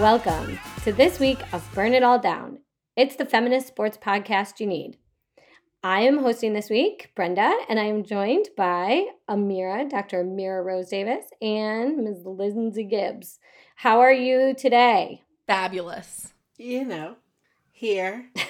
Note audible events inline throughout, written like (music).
Welcome to this week of Burn It All Down. It's the feminist sports podcast you need. I am hosting this week, Brenda, and I am joined by Amira, Dr. Amira Rose Davis, and Ms. Lindsay Gibbs. How are you today? Fabulous. You know, here. (laughs)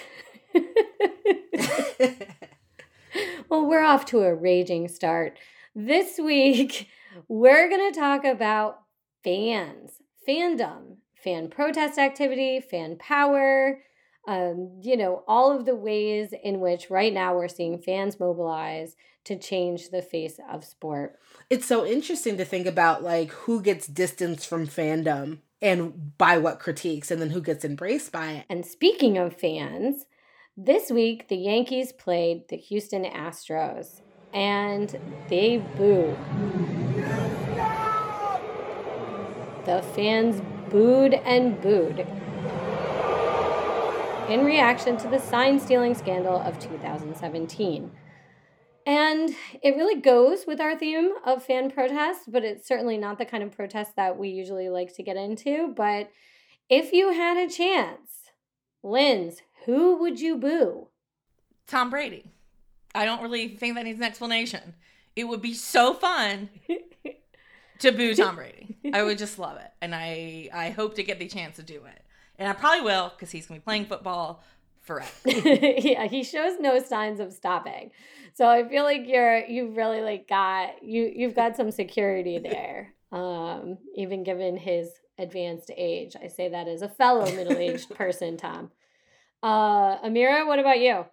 Well, we're off to a raging start. This week, we're going to talk about fans, fandom, fan protest activity, fan power, um, you know, all of the ways in which right now we're seeing fans mobilize to change the face of sport. It's so interesting to think about like who gets distanced from fandom and by what critiques and then who gets embraced by it. And speaking of fans, this week the Yankees played the Houston Astros and they booed. The fans booed and booed in reaction to the sign stealing scandal of 2017. And it really goes with our theme of fan protests, but it's certainly not the kind of protest that we usually like to get into. But if you had a chance, Linz, who would you boo? Tom Brady. I don't really think that needs an explanation. It would be so fun (laughs) to boo (laughs) Tom Brady. I would just love it. And I I hope to get the chance to do it. And I probably will because he's going to be playing football forever. (laughs) yeah, he shows no signs of stopping. So I feel like you're you've really like got you you've got some security there. Um, even given his advanced age. I say that as a fellow middle-aged (laughs) person, Tom. Uh Amira, what about you?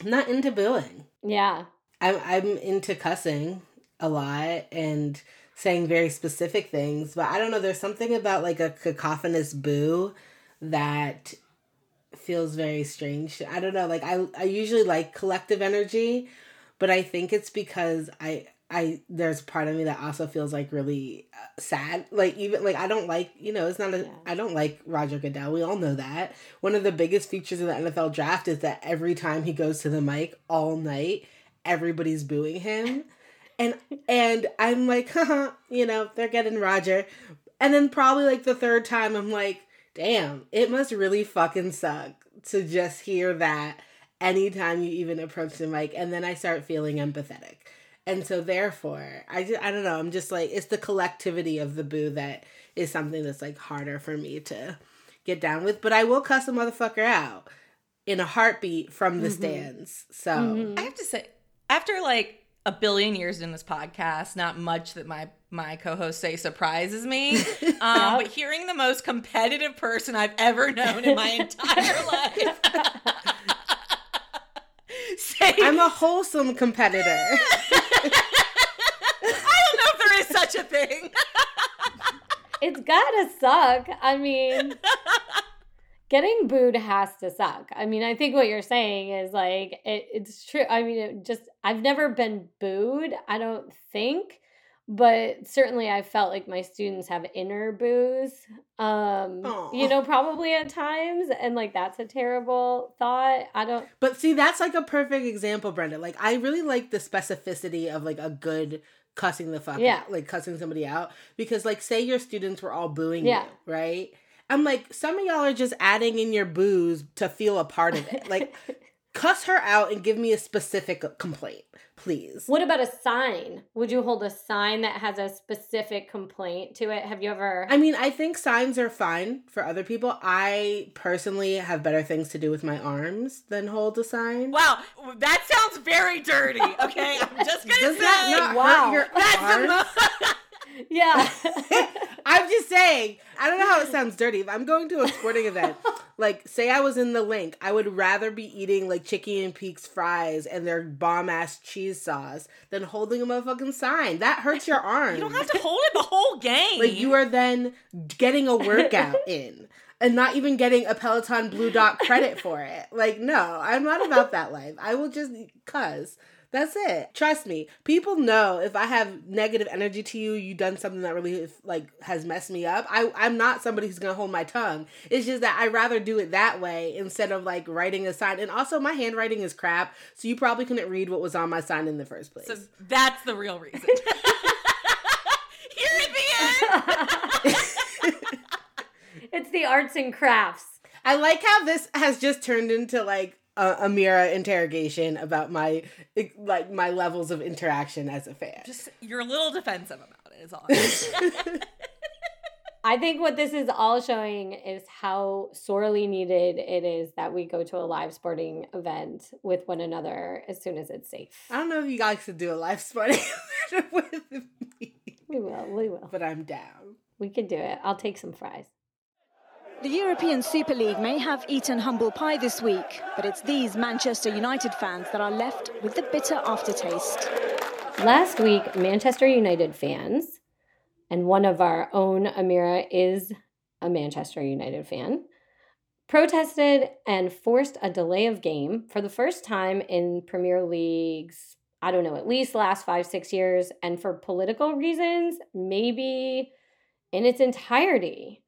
I'm not into booing. Yeah. I'm I'm into cussing a lot and saying very specific things, but I don't know, there's something about like a cacophonous boo that feels very strange. I don't know, like I I usually like collective energy, but I think it's because I I there's part of me that also feels like really uh, sad. Like even like I don't like you know it's not a Yeah. I don't like Roger Goodell. We all know that. One of the biggest features of the NFL draft is that every time he goes to the mic all night, everybody's booing him, and and I'm like, (laughs) haha, you know they're getting Roger, and then probably like the third time I'm like, damn, it must really fucking suck to just hear that anytime you even approach the mic, and then I start feeling empathetic. And so therefore, I just, I don't know, I'm just like it's the collectivity of the boo that is something that's like harder for me to get down with, but I will cuss a motherfucker out in a heartbeat from the mm-hmm. stands. So, mm-hmm. I have to say, after like a billion years in this podcast, not much that my my co-hosts say surprises me. (laughs) Um, but hearing the most competitive person I've ever known in my (laughs) entire life (laughs) say, I'm a wholesome competitor. I don't know if there is such a thing. It's gotta suck. I mean, getting booed has to suck. I mean, I think what you're saying is like it, it's true. I mean, it just I've never been booed. I don't think, but certainly I felt like my students have inner boos. Um, you know, probably at times, and like that's a terrible thought. I don't. But see, that's like a perfect example, Brenda. Like, I really like the specificity of like a good cussing the fuck Yeah. out, like cussing somebody out. Because, like, say your students were all booing Yeah. you, right? I'm like, some of y'all are just adding in your booze to feel a part of it. Like, (laughs) cuss her out and give me a specific complaint, please. What about a sign? Would you hold a sign that has a specific complaint to it? Have you ever? I mean, I think signs are fine for other people. I personally have better things to do with my arms than hold a sign. Wow, that sounds very dirty. Okay, I'm just gonna Does say that not Wow. hurt your that's the arms? most. (laughs) yeah. (laughs) I'm just saying. I don't know how it sounds dirty. If I'm going to a sporting event, (laughs) Like, say I was in the Linc, I would rather be eating like Chickie and Pete's fries and their bomb ass cheese sauce than holding a motherfucking sign. That hurts your arm. (laughs) You don't have to hold it the whole game. like you are then getting a workout in and not even getting a Peloton Blue Dot credit for it. Like, no, I'm not about that life. I will just cuz that's it. Trust me. People know if I have negative energy to you, you done something that really like has messed me up. I I'm not somebody who's gonna hold my tongue. It's just that I rather do it that way instead of like writing a sign. And also, my handwriting is crap, so you probably couldn't read what was on my sign in the first place. So that's the real reason. (laughs) Here at the end. It's the arts and crafts. I like how this has just turned into like a, Amira interrogation about my like my levels of interaction as a fan. Just you're a little defensive about it. Is all. (laughs) I think what this is all showing is how sorely needed it is that we go to a live sporting event with one another as soon as it's safe. I don't know if you guys could do a live sporting (laughs) event with me, We will, we will. but I'm down. We can do it. I'll take some fries. The European Super League may have eaten humble pie this week, but it's these Manchester United fans that are left with the bitter aftertaste. Last week, Manchester United fans, and one of our own, Amira, is a Manchester United fan, protested and forced a delay of game for the first time in Premier League's, I don't know, at least last five, six years, and for political reasons, maybe in its entirety.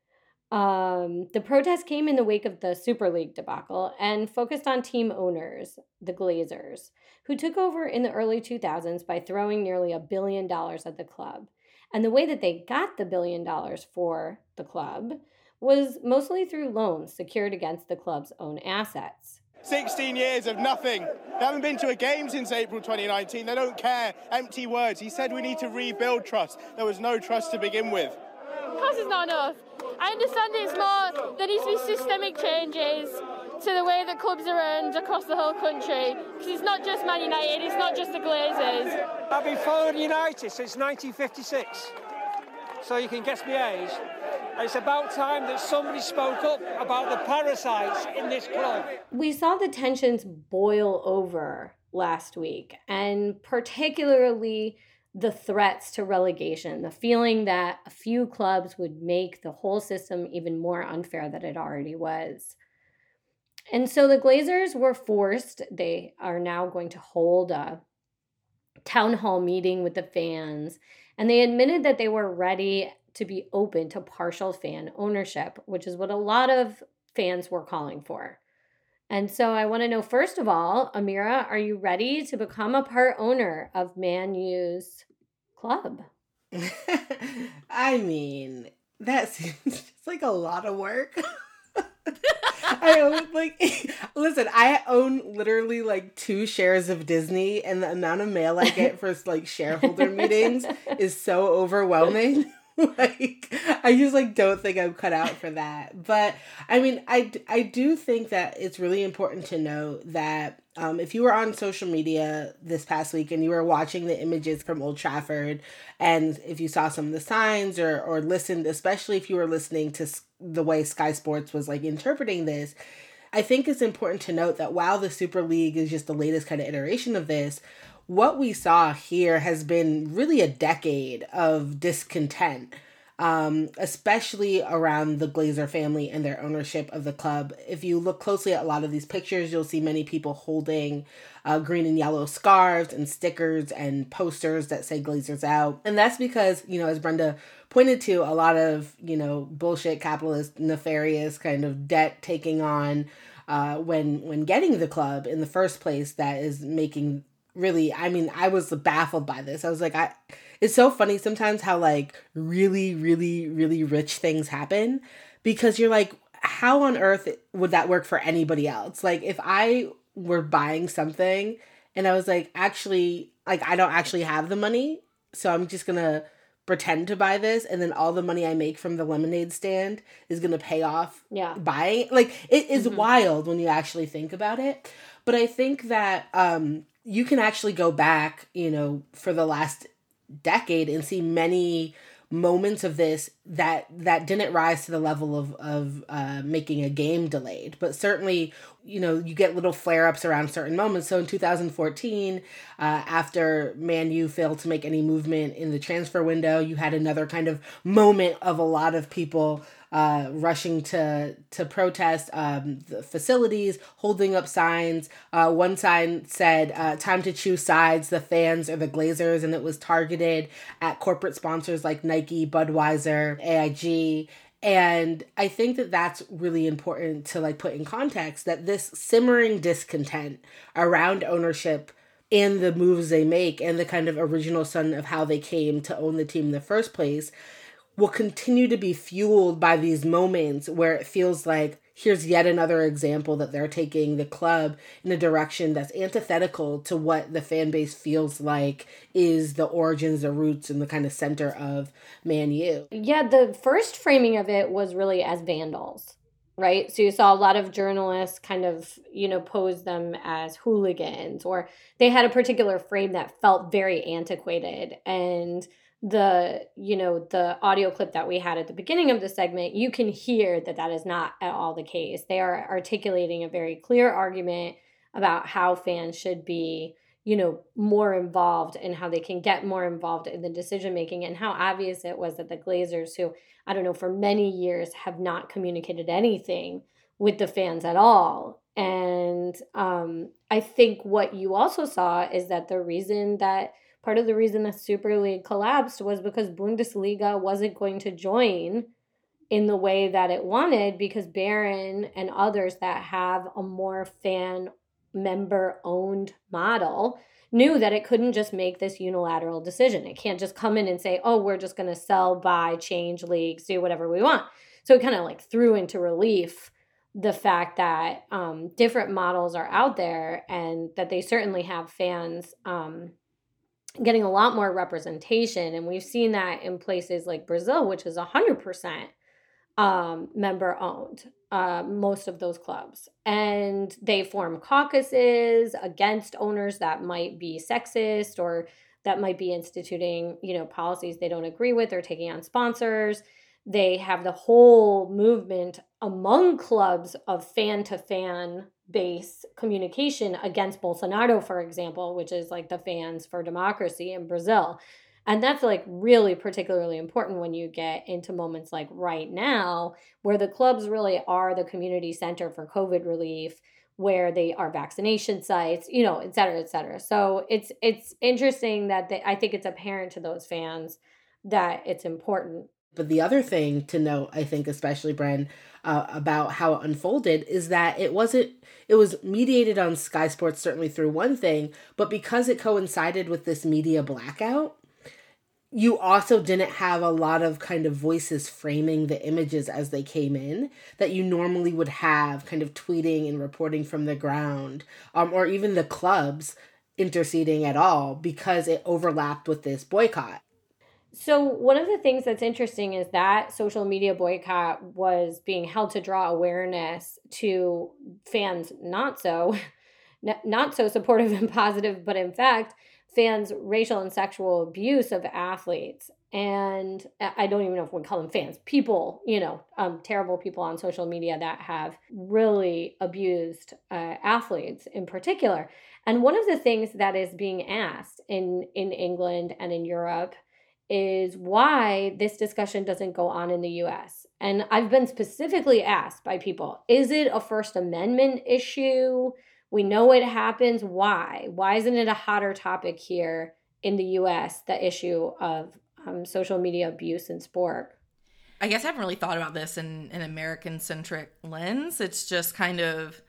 Um, the protest came in the wake of the Super League debacle and focused on team owners, the Glazers, who took over in the early 2000s by throwing nearly a billion dollars at the club. And the way that they got the billion dollars for the club was mostly through loans secured against the club's own assets. 16 years of nothing. They haven't been to a game since April 2019. They don't care. Empty words. He said we need to rebuild trust. There was no trust to begin with. course is not enough. I understand it's more, there needs to be systemic changes to the way that clubs are run across the whole country. Because it's not just Man United, it's not just the Glazers. I've been following United since 1956, so you can guess my age. It's about time that somebody spoke up about the parasites in this club. We saw the tensions boil over last week, and particularly the threats to relegation, the feeling that a few clubs would make the whole system even more unfair than it already was. And so the Glazers were forced, they are now going to hold a town hall meeting with the fans, and they admitted that they were ready to be open to partial fan ownership, which is what a lot of fans were calling for. And so I want to know first of all, Amira, are you ready to become a part owner of Man U's club? (laughs) I mean, that seems (laughs) just like a lot of work. (laughs) I own like listen, I own literally like two shares of Disney and the amount of mail I get for like shareholder meetings is so overwhelming. (laughs) like I just like don't think I'm cut out for that. But I mean, I I do think that it's really important to know that um, if you were on social media this past week and you were watching the images from Old Trafford, and if you saw some of the signs or or listened, especially if you were listening to the way Sky Sports was like interpreting this, I think it's important to note that while the Super League is just the latest kind of iteration of this, what we saw here has been really a decade of discontent, um, especially around the Glazer family and their ownership of the club. If you look closely at a lot of these pictures, you'll see many people holding uh, green and yellow scarves and stickers and posters that say Glazers out. And that's because, you know, as Brenda pointed to, a lot of, you know, bullshit, capitalist, nefarious kind of debt taking on uh, when when getting the club in the first place that is making really i mean i was baffled by this. I was like i it's so funny sometimes how like really really really rich things happen because you're like how on earth would that work for anybody else? Like if i were buying something and i was like actually like i don't actually have the money so i'm just gonna pretend to buy this and then all the money i make from the lemonade stand is gonna pay off Yeah. buying like it is wild when you actually think about it. But i think that um you can actually go back you know for the last decade and see many moments of this that that didn't rise to the level of of uh, making a game delayed, but certainly you know you get little flare ups around certain moments. So in 2014, uh, after Man U failed to make any movement in the transfer window, you had another kind of moment of a lot of people uh, rushing to to protest um, the facilities, holding up signs. Uh, one sign said uh, "Time to choose sides: the fans or the Glazers," and it was targeted at corporate sponsors like Nike, Budweiser, AIG. And I think that that's really important to like put in context that this simmering discontent around ownership and the moves they make and the kind of original son of how they came to own the team in the first place will continue to be fueled by these moments where it feels like here's yet another example that they're taking the club in a direction that's antithetical to what the fan base feels like is the origins, the roots, and the kind of center of Man U. Yeah, the first framing of it was really as vandals, right? So you saw a lot of journalists kind of, you know, pose them as hooligans, or they had a particular frame that felt very antiquated. And the you know the audio clip that we had at the beginning of the segment you can hear that that is not at all the case. They are articulating a very clear argument about how fans should be you know more involved and how they can get more involved in the decision making and how obvious it was that the glazers who i don't know for many years have not communicated anything with the fans at all. And um, i think what you also saw is that the reason that part of the reason the Super League collapsed was because Bundesliga wasn't going to join in the way that it wanted because Bayern and others that have a more fan member owned model knew that it couldn't just make this unilateral decision. It can't just come in and say, oh, we're just going to sell, buy, change leagues, do whatever we want. So it kind of like threw into relief the fact that um, different models are out there and that they certainly have fans um, getting a lot more representation. And we've seen that in places like Brazil, which is 100% um, member owned, uh, most of those clubs. And they form caucuses against owners that might be sexist or that might be instituting, you know, policies they don't agree with or taking on sponsors. They have the whole movement among clubs of fan to fan base communication against Bolsonaro, for example, which is like the fans for democracy in Brazil. And that's like really particularly important when you get into moments like right now, where the clubs really are the community center for COVID relief, where they are vaccination sites, you know, et cetera, et cetera. So it's it's interesting that they, I think it's apparent to those fans that it's important. But the other thing to note, I think, especially Bren, uh, about how it unfolded is that it wasn't it was mediated on Sky Sports certainly through one thing, but because it coincided with this media blackout, you also didn't have a lot of kind of voices framing the images as they came in that you normally would have kind of tweeting and reporting from the ground um, or even the clubs interceding at all because it overlapped with this boycott So one of the things that's interesting is that social media boycott was being held to draw awareness to fans not so (laughs) not so supportive and positive, but in fact, fans racial and sexual abuse of athletes. And I don't even know if we call them fans, people, you know, um, terrible people on social media that have really abused uh, athletes in particular. And one of the things that is being asked in in England and in Europe is why this discussion doesn't go on in the US. And I've been specifically asked by people is it a First Amendment issue? We know it happens. Why? Why isn't it a hotter topic here in the US, the issue of um, social media abuse in sport? I guess I haven't really thought about this in an American centric lens. It's just kind of,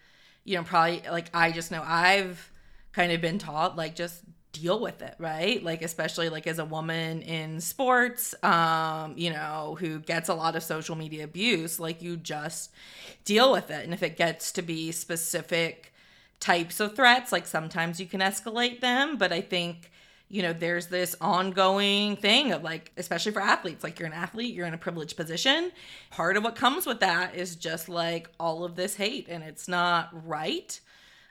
you know, probably like I just know I've kind of been taught like just deal with it, right? Like especially like as a woman in sports, um, you know, who gets a lot of social media abuse, like you just deal with it. And if it gets to be specific types of threats, like sometimes you can escalate them, but I think you know, there's this ongoing thing of like, especially for athletes, like you're an athlete, you're in a privileged position. Part of what comes with that is just like all of this hate, and it's not right.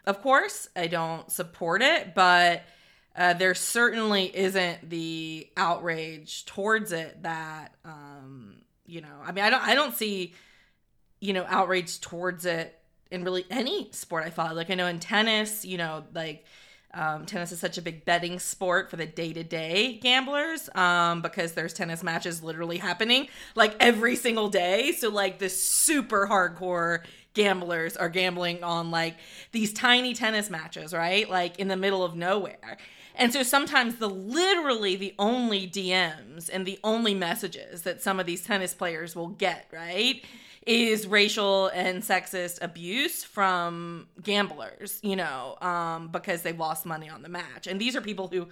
Of course, I don't support it, but uh, there certainly isn't the outrage towards it that um, you know. I mean, I don't I don't see you know outrage towards it in really any sport. I follow. Like I know in tennis, you know, like um, tennis is such a big betting sport for the day to day gamblers um, because there's tennis matches literally happening like every single day. So, like, the super hardcore gamblers are gambling on like these tiny tennis matches, right? Like in the middle of nowhere. And so sometimes the literally the only DMs and the only messages that some of these tennis players will get, right? is racial and sexist abuse from gamblers, you know, um, because they lost money on the match. And these are people who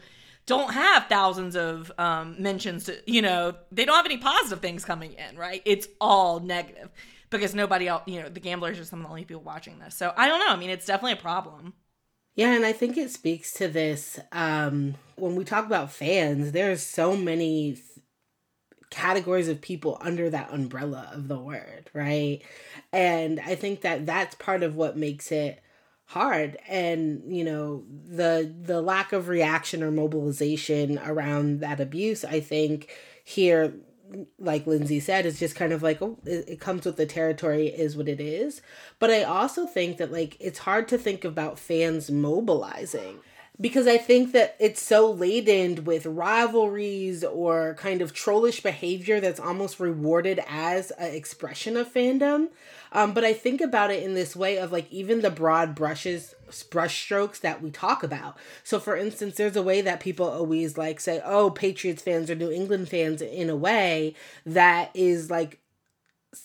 don't have thousands of um, mentions, to, you know, they don't have any positive things coming in, right? It's all negative because nobody else, you know, the gamblers are some of the only people watching this. So I don't know. I mean, it's definitely a problem. Yeah, and I think it speaks to this. Um, when we talk about fans, there's so many th- categories of people under that umbrella of the word, right? And I think that that's part of what makes it hard and you know the the lack of reaction or mobilization around that abuse i think here like lindsay said it's just kind of like oh it, it comes with the territory is what it is but i also think that like it's hard to think about fans mobilizing because I think that it's so laden with rivalries or kind of trollish behavior that's almost rewarded as an expression of fandom. Um, but I think about it in this way of like even the broad brushes, brush strokes that we talk about. So, for instance, there's a way that people always like say, "Oh, Patriots fans or New England fans," in a way that is like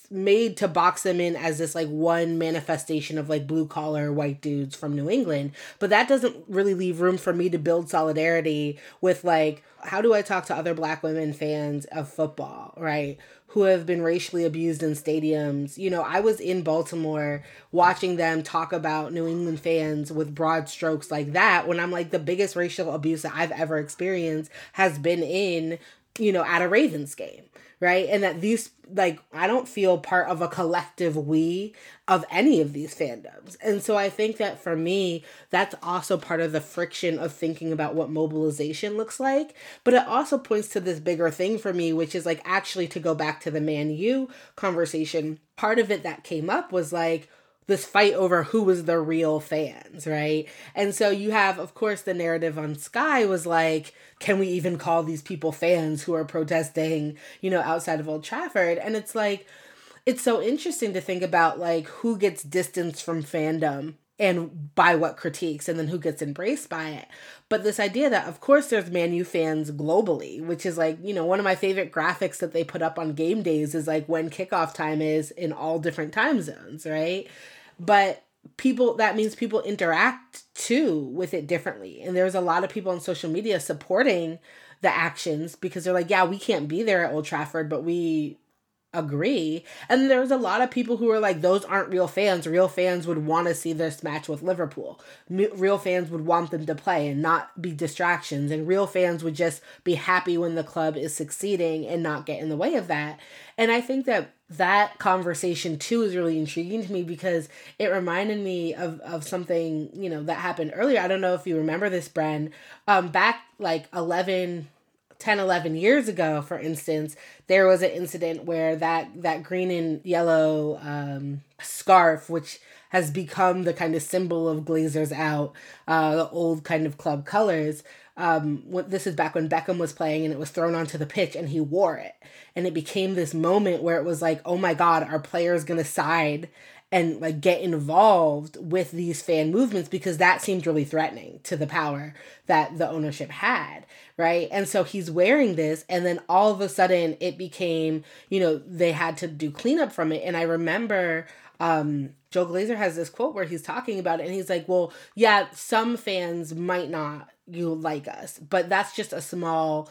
made to box them in as this like one manifestation of like blue collar white dudes from New England. But that doesn't really leave room for me to build solidarity with like how do I talk to other black women fans of football, right? Who have been racially abused in stadiums. You know, I was in Baltimore watching them talk about New England fans with broad strokes like that when I'm like the biggest racial abuse that I've ever experienced has been in, you know, at a Ravens game right? And that these like I don't feel part of a collective we of any of these fandoms. And so I think that for me, that's also part of the friction of thinking about what mobilization looks like. But it also points to this bigger thing for me, which is like actually to go back to the Man U conversation. Part of it that came up was like this fight over who was the real fans, right? And so you have, of course, the narrative on Sky was like, can we even call these people fans who are protesting, you know, outside of Old Trafford? And it's like, it's so interesting to think about like who gets distanced from fandom and by what critiques and then who gets embraced by it. But this idea that of course there's Man U fans globally, which is like, you know, one of my favorite graphics that they put up on game days is like when kickoff time is in all different time zones, right? But people that means people interact too with it differently. And there's a lot of people on social media supporting the actions because they're like, yeah, we can't be there at Old Trafford, but we agree. And there's a lot of people who are like, those aren't real fans. Real fans would want to see this match with Liverpool. Real fans would want them to play and not be distractions. And real fans would just be happy when the club is succeeding and not get in the way of that. And I think that that conversation too is really intriguing to me because it reminded me of, of something, you know, that happened earlier. I don't know if you remember this, Bren. Um, back like 11, 10 11 years ago for instance there was an incident where that that green and yellow um, scarf which has become the kind of symbol of glazers out uh, the old kind of club colors um, what, this is back when beckham was playing and it was thrown onto the pitch and he wore it. And it became this moment where it was like oh my god our players gonna side and like get involved with these fan movements? Because that seemed really threatening to the power that the ownership had right? And so he's wearing this and then all of a sudden it became you know they had to do cleanup from it. And i remember um Joel Glazer has this quote where he's talking about it and he's like well yeah some fans might not you like us but that's just a small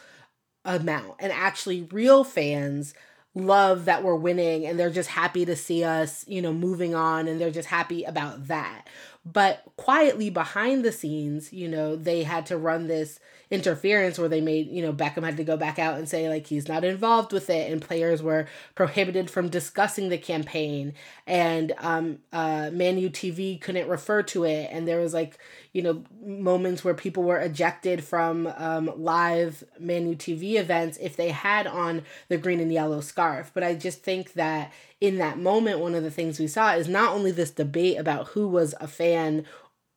amount and actually real fans love that we're winning and they're just happy to see us, you know, moving on and they're just happy about that. But quietly behind the scenes, you know, they had to run this interference where they made, you know, Beckham had to go back out and say like he's not involved with it. And players were prohibited from discussing the campaign. And um uh Manu TV couldn't refer to it. And there was like you know, moments where people were ejected from um, live Manu TV events if they had on the green and yellow scarf. But I just think that in that moment, one of the things we saw is not only this debate about who was a fan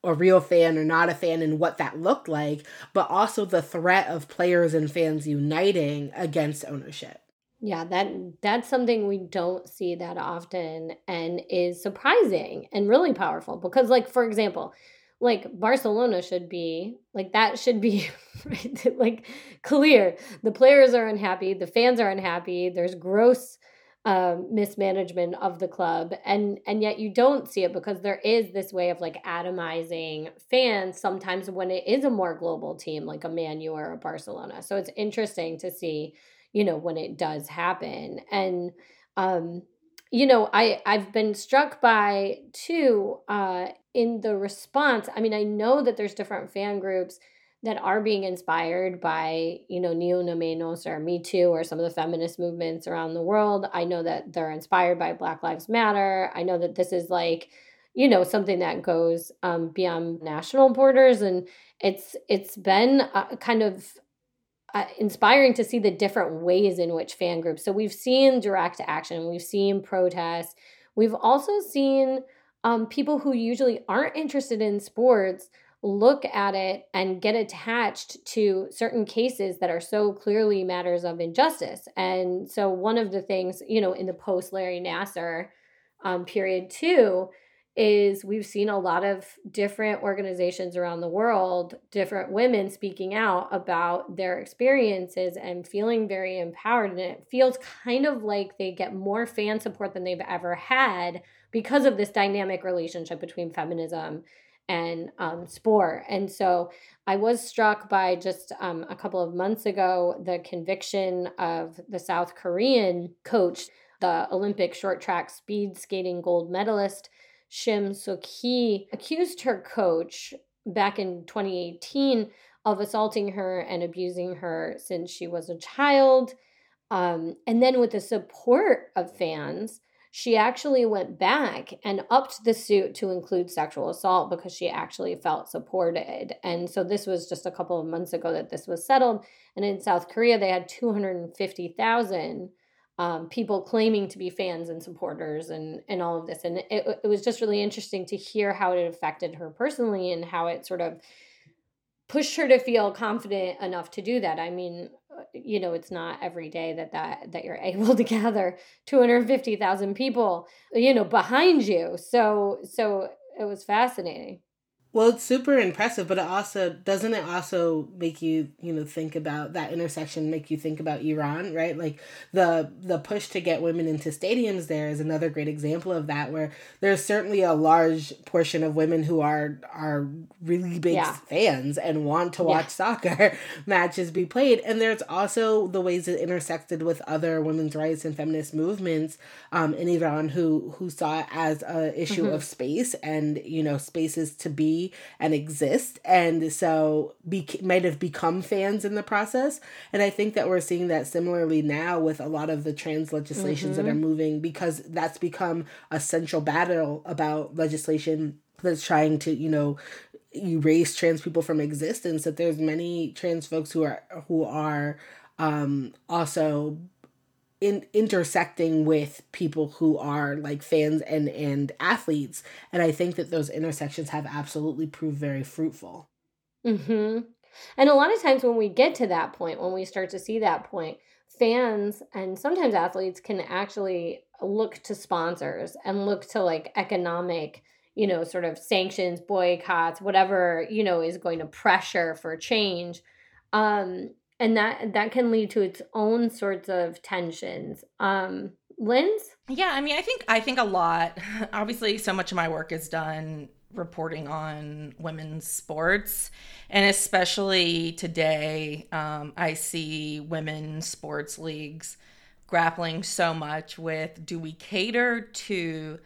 a real fan or not a fan and what that looked like, but also the threat of players and fans uniting against ownership. Yeah, that that's something we don't see that often and is surprising and really powerful because like for example, like Barcelona should be like that should be (laughs) like clear. The players are unhappy, the fans are unhappy, there's gross um, mismanagement of the club. And and yet you don't see it because there is this way of like atomizing fans sometimes when it is a more global team like a Man U or a Barcelona. So it's interesting to see you know when it does happen. And um you know i i've been struck by too uh in the response i mean i know that there's different fan groups that are being inspired by you know Ni Una Menos or Me Too or some of the feminist movements around the world. I know that they're inspired by Black Lives Matter. I know that this is like you know something that goes um, beyond national borders, and it's it's been uh, kind of uh, inspiring to see the different ways in which fan groups. So we've seen direct action, we've seen protests, we've also seen um, people who usually aren't interested in sports look at it and get attached to certain cases that are so clearly matters of injustice. And so, one of the things, you know, in the post Larry Nassar um, period too, is we've seen a lot of different organizations around the world, different women speaking out about their experiences and feeling very empowered. And it feels kind of like they get more fan support than they've ever had because of this dynamic relationship between feminism and um, sport. And so I was struck by just um, a couple of months ago the conviction of the South Korean coach, the Olympic short track speed skating gold medalist Shim Suk Hee, accused her coach back in 2018 of assaulting her and abusing her since she was a child. Um, and then, with the support of fans, she actually went back and upped the suit to include sexual assault because she actually felt supported. And so this was just a couple of months ago that this was settled. And in South Korea, they had 250,000 um, people claiming to be fans and supporters and, and all of this. And it, it was just really interesting to hear how it affected her personally and how it sort of pushed her to feel confident enough to do that. I mean, you know it's not every day that that that you're (laughs) able to gather 250,000 people you know behind you so so it was fascinating well, it's super impressive, but it also doesn't it also make you, you know, think about that intersection make you think about Iran, right? Like the the push to get women into stadiums there is another great example of that where there's certainly a large portion of women who are are really big Yeah. fans and want to watch Yeah. soccer (laughs) matches be played and there's also the ways it intersected with other women's rights and feminist movements um, in Iran who who saw it as a issue Mhm. of space and you know spaces to be and exist and so be might have become fans in the process and i think that we're seeing that similarly now with a lot of the trans legislations that Mhm. are moving because that's become a central battle about legislation that's trying to you know erase trans people from existence that there's many trans folks who are who are um also in intersecting with people who are like fans and and athletes and i think that those intersections have absolutely proved very fruitful hmm And a lot of times when we get to that point, when we start to see that point, fans and sometimes athletes can actually look to sponsors and look to like economic, you know, sort of sanctions, boycotts, whatever, you know, is going to pressure for change. Um, and that that can lead to its own sorts of tensions. Um, Linz? Yeah, I mean, I think I think a lot. (laughs) Obviously, so much of my work is done reporting on women's sports, and especially today, um, I see women's sports leagues grappling so much with: do we cater to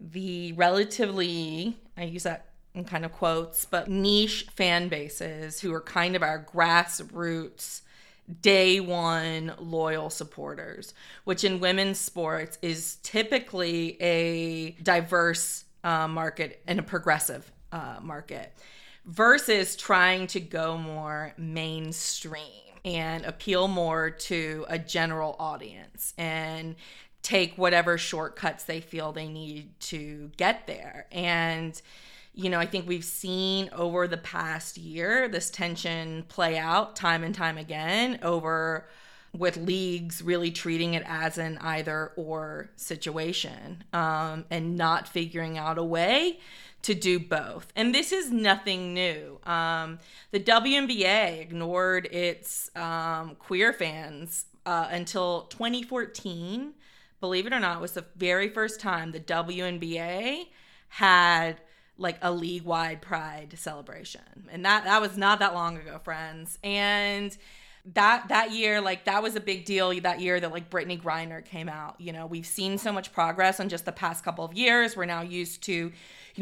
the relatively, I use that in kind of quotes, but niche fan bases who are kind of our grassroots day one loyal supporters, which in women's sports is typically a diverse uh, market and a progressive uh, market. versus trying to go more mainstream and appeal more to a general audience and take whatever shortcuts they feel they need to get there. And you know, I think we've seen over the past year this tension play out time and time again over with leagues really treating it as an either or situation um, and not figuring out a way to do both. And this is nothing new. Um, the WNBA ignored its um, queer fans uh, until 2014. Believe it or not, was the very first time the WNBA had like a league wide pride celebration. And that that was not that long ago, friends. And that that year like that was a big deal that year that like Brittney Griner came out. You know, we've seen so much progress in just the past couple of years. We're now used to, you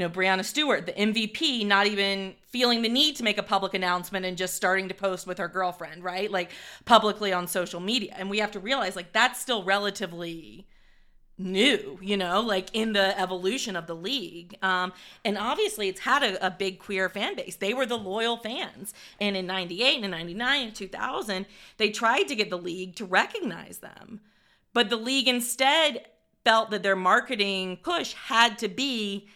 know, Breanna Stewart, the MVP, not even feeling the need to make a public announcement and just starting to post with her girlfriend, right? Like publicly on social media. And we have to realize like that's still relatively new, you know, like in the evolution of the league. Um, and obviously, it's had a, a, big queer fan base. They were the loyal fans. And in 98 and 99 and 2000, they tried to get the league to recognize them. But the league instead felt that their marketing push had to be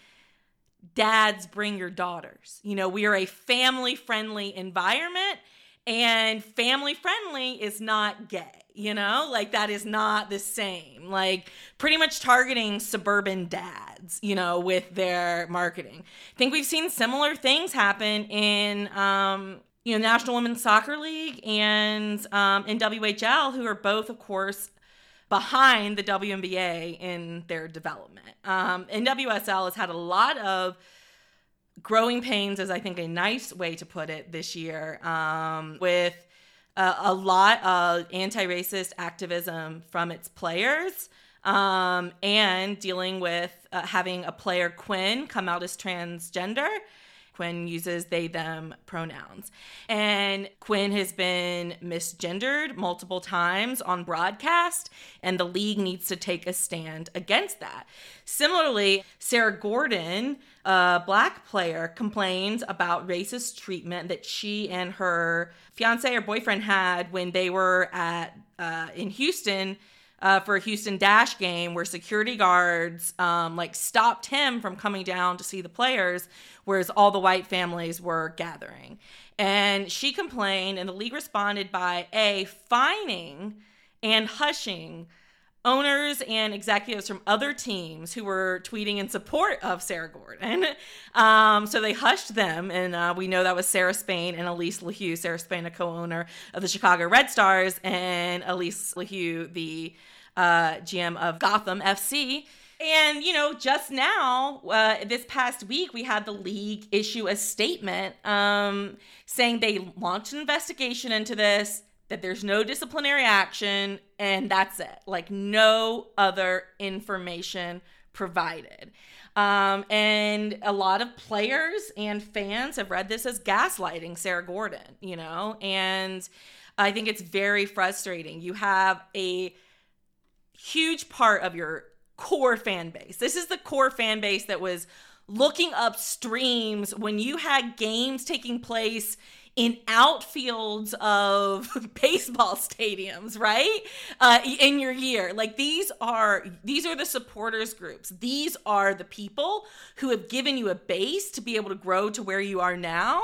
dads bring your daughters. You know, we are a family friendly environment, and family friendly is not gay you know? Like that is not the same. Like pretty much targeting suburban dads you know with their marketing. I think we've seen similar things happen in um you know national women's soccer league and um in whl who are both of course behind the WNBA in their development. Um, NWSL has had a lot of growing pains, is I think a nice way to put it this year, um, with uh, a lot of anti-racist activism from its players um, and dealing with uh, having a player quinn come out as transgender Quinn uses they them pronouns. And Quinn has been misgendered multiple times on broadcast, and the league needs to take a stand against that. Similarly, Sarah Gorden, a black player, complains about racist treatment that she and her fiance or boyfriend had when they were at uh, in Houston uh, for a Houston Dash game where security guards um, like stopped him from coming down to see the players, whereas all the white families were gathering. And she complained, and the league responded by a fining and hushing owners and executives from other teams who were tweeting in support of Sarah Gorden. (laughs) Um, so they hushed them, and uh, we know that was Sarah Spain and Elise LaHue. Sarah Spain, a co-owner of the Chicago Red Stars, and Elise LaHue, the uh, GM of Gotham FC. And, you know, just now, uh, this past week, we had the league issue a statement um, saying they launched an investigation into this that there's no disciplinary action and that's it. Like no other information provided. Um, and a lot of players and fans have read this as gaslighting Sarah Gorden, you know, and I think it's very frustrating. You have a huge part of your core fan base. This is the core fan base that was looking up streams when you had games taking place in outfields of (laughs) baseball stadiums right? Uh, in your year. Like these are these are the supporters groups. These are the people who have given you a base to be able to grow to where you are now.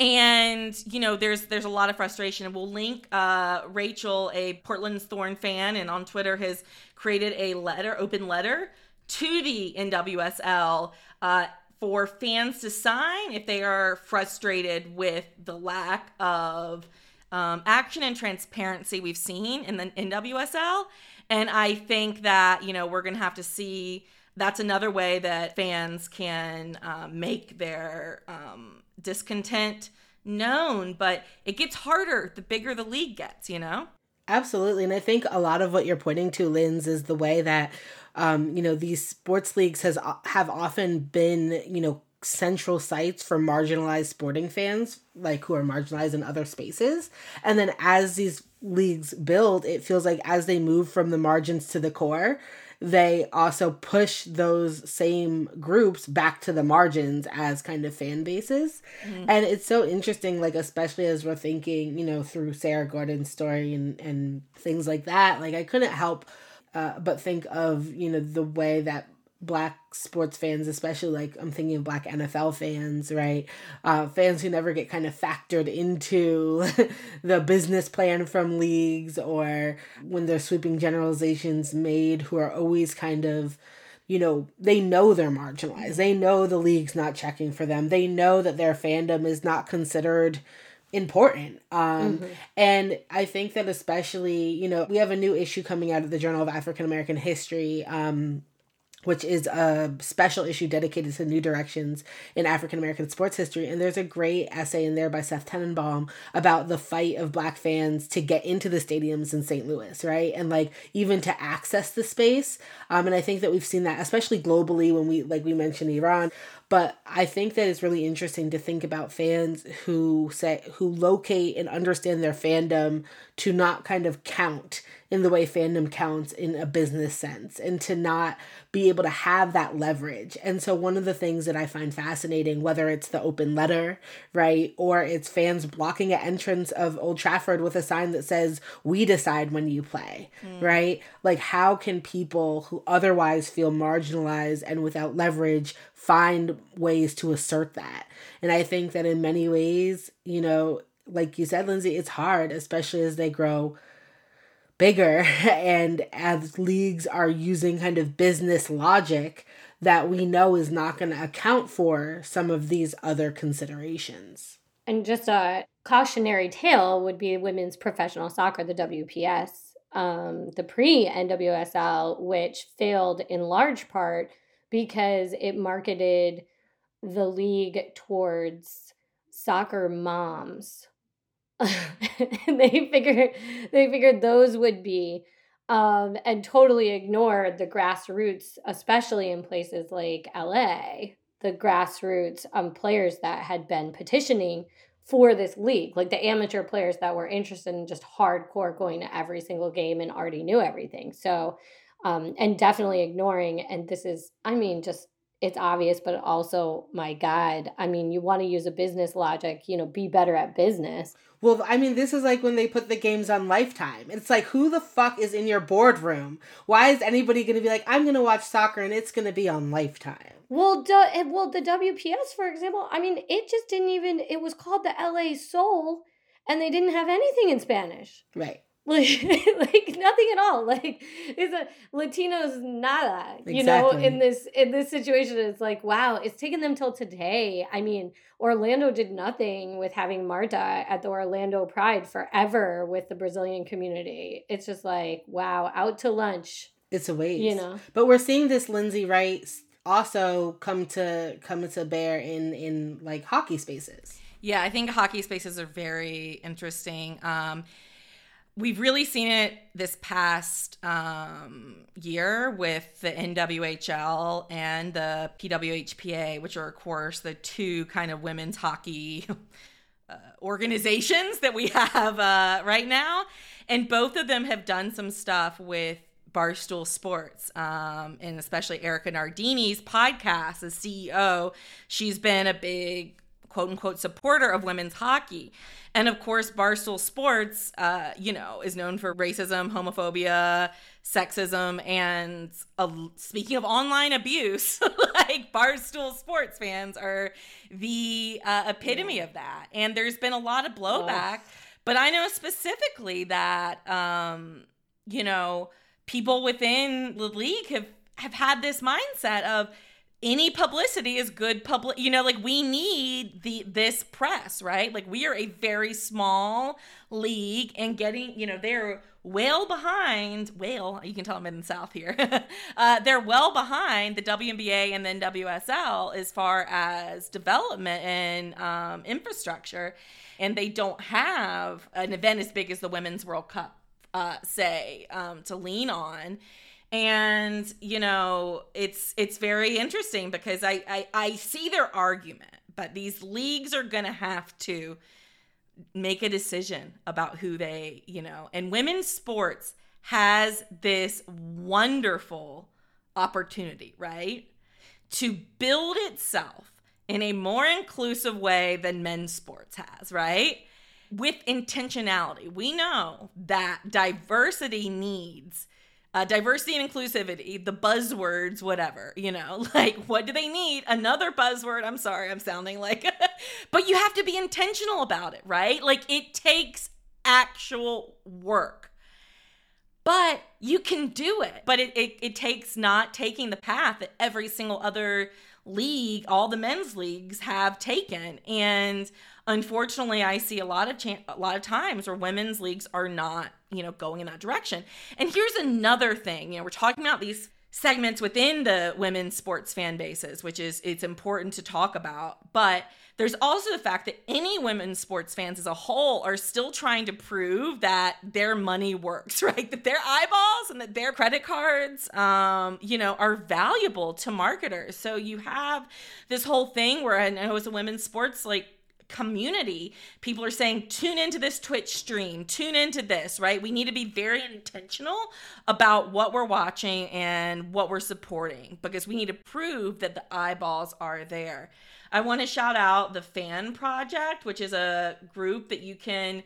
And you know there's there's a lot of frustration. And we'll link uh, rachel a portland thorn fan and on twitter has created a letter open letter to the nwsl uh, for fans to sign if they are frustrated with the lack of um, action and transparency we've seen in the NWSL. And I think that, you know, we're to have to see that's another way that fans can um, make their um, discontent known. But it gets harder the bigger the league gets, you know? Absolutely. And I think a lot of what you're pointing to, Linz, is the way that um, you know, these sports leagues has have often been, you know, central sites for marginalized sporting fans, like who are marginalized in other spaces. And then as these leagues build, it feels like as they move from the margins to the core, they also push those same groups back to the margins as kind of fan bases. Mhm. And it's so interesting, like, especially as we're thinking, you know, through Sarah Gorden's story and, and things like that. Like, I couldn't help uh, but think of, you know, the way that black sports fans especially like i'm thinking of black nfl fans right? Uh, fans who never get kind of factored into (laughs) the business plan from leagues or when there's sweeping generalizations made who are always kind of you know they know they're marginalized. They know the league's not checking for them. They know that their fandom is not considered important um Mhm. and i think that especially you know we have a new issue coming out of the journal of african american history um which is a special issue dedicated to new directions in African American sports history. And there's a great essay in there by Seth Tenenbaum about the fight of black fans to get into the stadiums in St. Louis, right? And like even to access the space. Um, and I think that we've seen that, especially globally when we, like we mentioned Iran. But I think that it's really interesting to think about fans who say, who locate and understand their fandom to not kind of count in the way fandom counts in a business sense and to not be able to have that leverage. And so one of the things that I find fascinating, whether it's the open letter, right, or it's fans blocking an entrance of Old Trafford with a sign that says, We decide when you play, Mm. right? Like, how can people who otherwise feel marginalized and without leverage find ways to assert that? And I think that in many ways, you know, like you said, Lindsay, it's hard, especially as they grow bigger (laughs) and as leagues are using kind of business logic that we know is not going to account for some of these other considerations. And just a cautionary tale would be women's professional soccer, the WPS, um, the pre NWSL, which failed in large part because it marketed the league towards soccer moms. (laughs) they figured they figured those would be um, and totally ignored the grassroots, especially in places like LA, the grassroots um, players that had been petitioning for this league, like the amateur players that were interested in just hardcore going to every single game and already knew everything. So, um, and definitely ignoring, and this is, I mean, just it's obvious, but also, my God, I mean, you want to use a business logic, you know, be better at business. Well, I mean, this is like when they put the games on Lifetime. It's like, who the fuck is in your boardroom? Why is anybody going to be like, I'm going to watch soccer and it's going to be on Lifetime? Well, eh, well, the WPS, for example, I mean, it just didn't even. It was called the LA Sol, and they didn't have anything in Spanish. Right. (laughs) Like, like nothing at all. Like, it's a Latinos nada. You know, in this in this situation, it's like, wow, it's taken them till today. I mean, Orlando did nothing with having Marta at the Orlando Pride forever with the Brazilian community. It's just like, wow, out to lunch. It's a waste. You know. But we're seeing this Lindsay Wright also come to come to bear in in like hockey spaces. Yeah, I think hockey spaces are very interesting. Um, we've really seen it this past um, year with the NWHL and the PWHPA, which are, of course, the two kind of women's hockey (laughs) uh, organizations that we (laughs) have uh, right now. And both of them have done some stuff with Barstool Sports, um, and especially Erika Nardini's podcast as CEO. She's been a big quote unquote supporter of women's hockey. And of course, Barstool Sports, uh, you know, is known for racism, homophobia, sexism, and uh, speaking of online abuse, (laughs) like Barstool Sports fans are the uh, epitome of that. And there's been a lot of blowback, but I know specifically that, um, you know, people within the league have have had this mindset of any publicity is good public you know like we need the this press right? Like we are a very small league and getting you know they're well behind well you can tell i'm in the south here. (laughs) Uh, they're well behind the WNBA and then WSL as far as development and um, infrastructure. And they don't have an event as big as the women's world cup uh, say um, to lean on and you know it's it's very interesting because I, I i see their argument but these leagues are gonna have to make a decision about who they you know and women's sports has this wonderful opportunity, right? To build itself in a more inclusive way than men's sports has, right? With intentionality. We know that diversity needs uh, diversity and inclusivity, the buzzwords, whatever, you know, (laughs) like what do they need? Another buzzword. I'm sorry, I'm sounding like, (laughs) but you have to be intentional about it, right? Like it takes actual work. But you can do it. But it, it, it takes not taking the path that every single other league, all the men's leagues have taken. And unfortunately, I see a lot of chan- a lot of times where women's leagues are not, you know, going in that direction. And here's another thing, you know, we're talking about these segments within the women's sports fan bases, which is it's important to talk about, but there's also the fact that any women's sports fans as a whole are still trying to prove that their money works, (laughs) right? That their eyeballs and that their credit cards, um, you know, are valuable to marketers. So you have this whole thing where I know as a women's sports like community, people are saying, tune into this Twitch stream, tune into this, right? We need to be very intentional about what we're watching and what we're supporting because we need to prove that the eyeballs are there. I want to shout out the Fan Project, which is a group that you can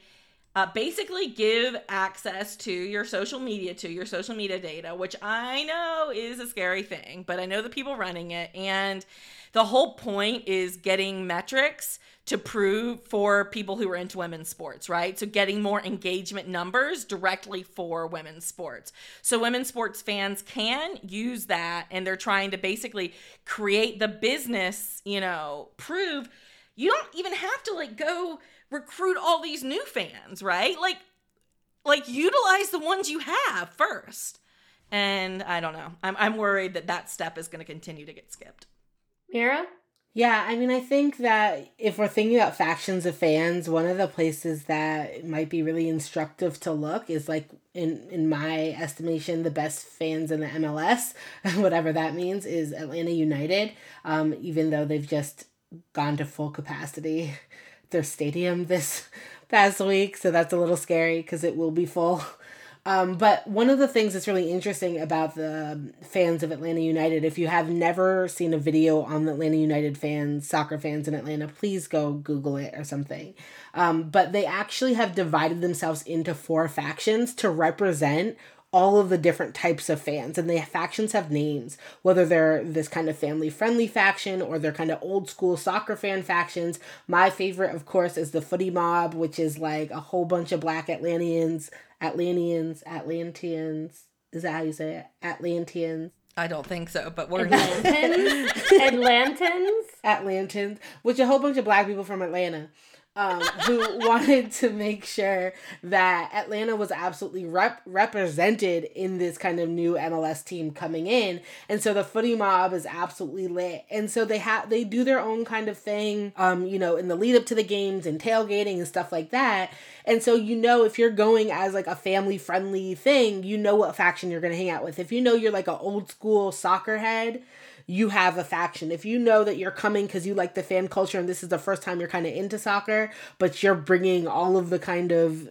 uh, basically give access to your social media to your social media data which i know is a scary thing but i know the people running it and the whole point is getting metrics to prove for people who are into women's sports, right? So getting more engagement numbers directly for women's sports. So women's sports fans can use that and they're trying to basically create the business, you know, prove you don't even have to like go recruit all these new fans, right? Like like utilize the ones you have first. And I don't know. I'm I'm worried that that step is going to continue to get skipped. Mira? Yeah, I mean, I think that if we're thinking about factions of fans, one of the places that might be really instructive to look is like in in my estimation, the best fans in the MLS, (laughs) whatever that means, is Atlanta United. Um, even though they've just gone to full capacity, (laughs) their stadium this (laughs) past week, so that's a little scary because it will be full. Um, but one of the things that's really interesting about the fans of Atlanta United, if you have never seen a video on the Atlanta United fans, soccer fans in Atlanta, please go Google it or something. Um, but they actually have divided themselves into four factions to represent all of the different types of fans and the factions have names whether they're this kind of family friendly faction or they're kind of old school soccer fan factions my favorite of course is the footy mob which is like a whole bunch of black atlanteans atlanteans atlanteans is that how you say it atlanteans I don't think so, but we're Atlantans? (laughs) Atlantans? Atlantans, which a whole bunch of black people from Atlanta um, who (laughs) wanted to make sure that Atlanta was absolutely rep- represented in this kind of new MLS team coming in. And so the footy mob is absolutely lit. And so they have they do their own kind of thing, um, you know, in the lead up to the games and tailgating and stuff like that. And so you know if you're going as like a family friendly thing, you know what faction you're gonna hang out with. If you know you're like an old school soccer head, you have a faction. If you know that you're coming because you like the fan culture and this is the first time you're kind of into soccer, but you're bringing all of the kind of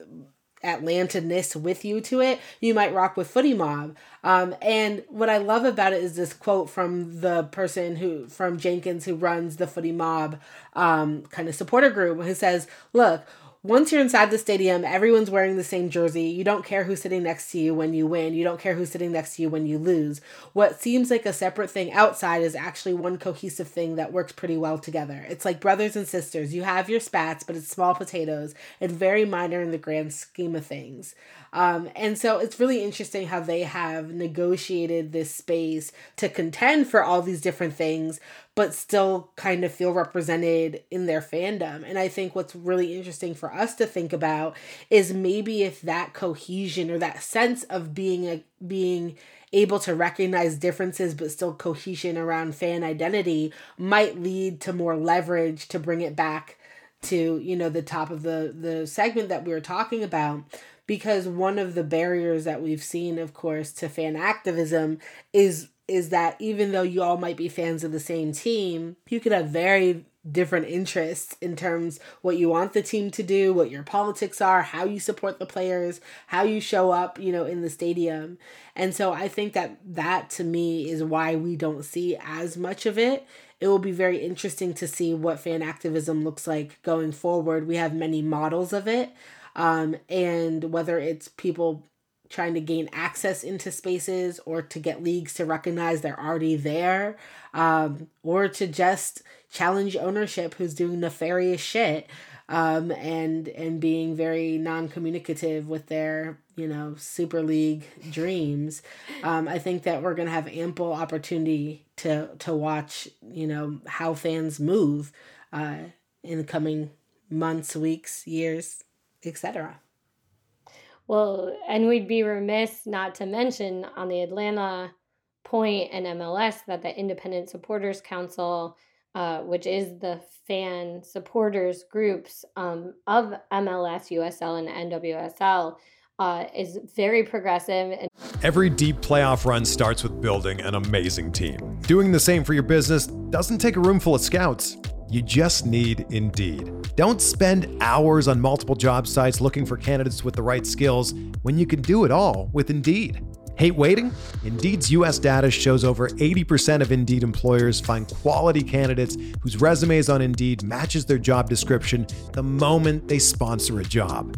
Atlanta-ness with you to it, you might rock with Footy Mob. Um, and what I love about it is this quote from the person who, from Jenkins, who runs the Footy Mob um, kind of supporter group, who says, Look, once you're inside the stadium, everyone's wearing the same jersey. You don't care who's sitting next to you when you win. You don't care who's sitting next to you when you lose. What seems like a separate thing outside is actually one cohesive thing that works pretty well together. It's like brothers and sisters. You have your spats, but it's small potatoes and very minor in the grand scheme of things. Um, and so it's really interesting how they have negotiated this space to contend for all these different things, but still kind of feel represented in their fandom. And I think what's really interesting for us to think about is maybe if that cohesion or that sense of being a being able to recognize differences but still cohesion around fan identity might lead to more leverage to bring it back to you know the top of the the segment that we were talking about because one of the barriers that we've seen of course to fan activism is is that even though you all might be fans of the same team you could have very different interests in terms what you want the team to do, what your politics are, how you support the players, how you show up, you know, in the stadium. And so I think that that to me is why we don't see as much of it. It will be very interesting to see what fan activism looks like going forward. We have many models of it. Um, and whether it's people trying to gain access into spaces or to get leagues to recognize they're already there um, or to just challenge ownership who's doing nefarious shit um, and and being very non-communicative with their you know super league dreams. Um, i think that we're going to have ample opportunity to to watch you know how fans move uh, in the coming months weeks years etc Well, and we'd be remiss not to mention on the Atlanta Point and MLS that the Independent Supporters Council, uh, which is the fan supporters groups um, of MLS, USL, and NWSL, uh, is very progressive and Every deep playoff run starts with building an amazing team. Doing the same for your business doesn't take a room full of scouts. You just need Indeed. Don't spend hours on multiple job sites looking for candidates with the right skills when you can do it all with Indeed. Hate waiting? Indeed's US data shows over 80% of Indeed employers find quality candidates whose resumes on Indeed matches their job description the moment they sponsor a job.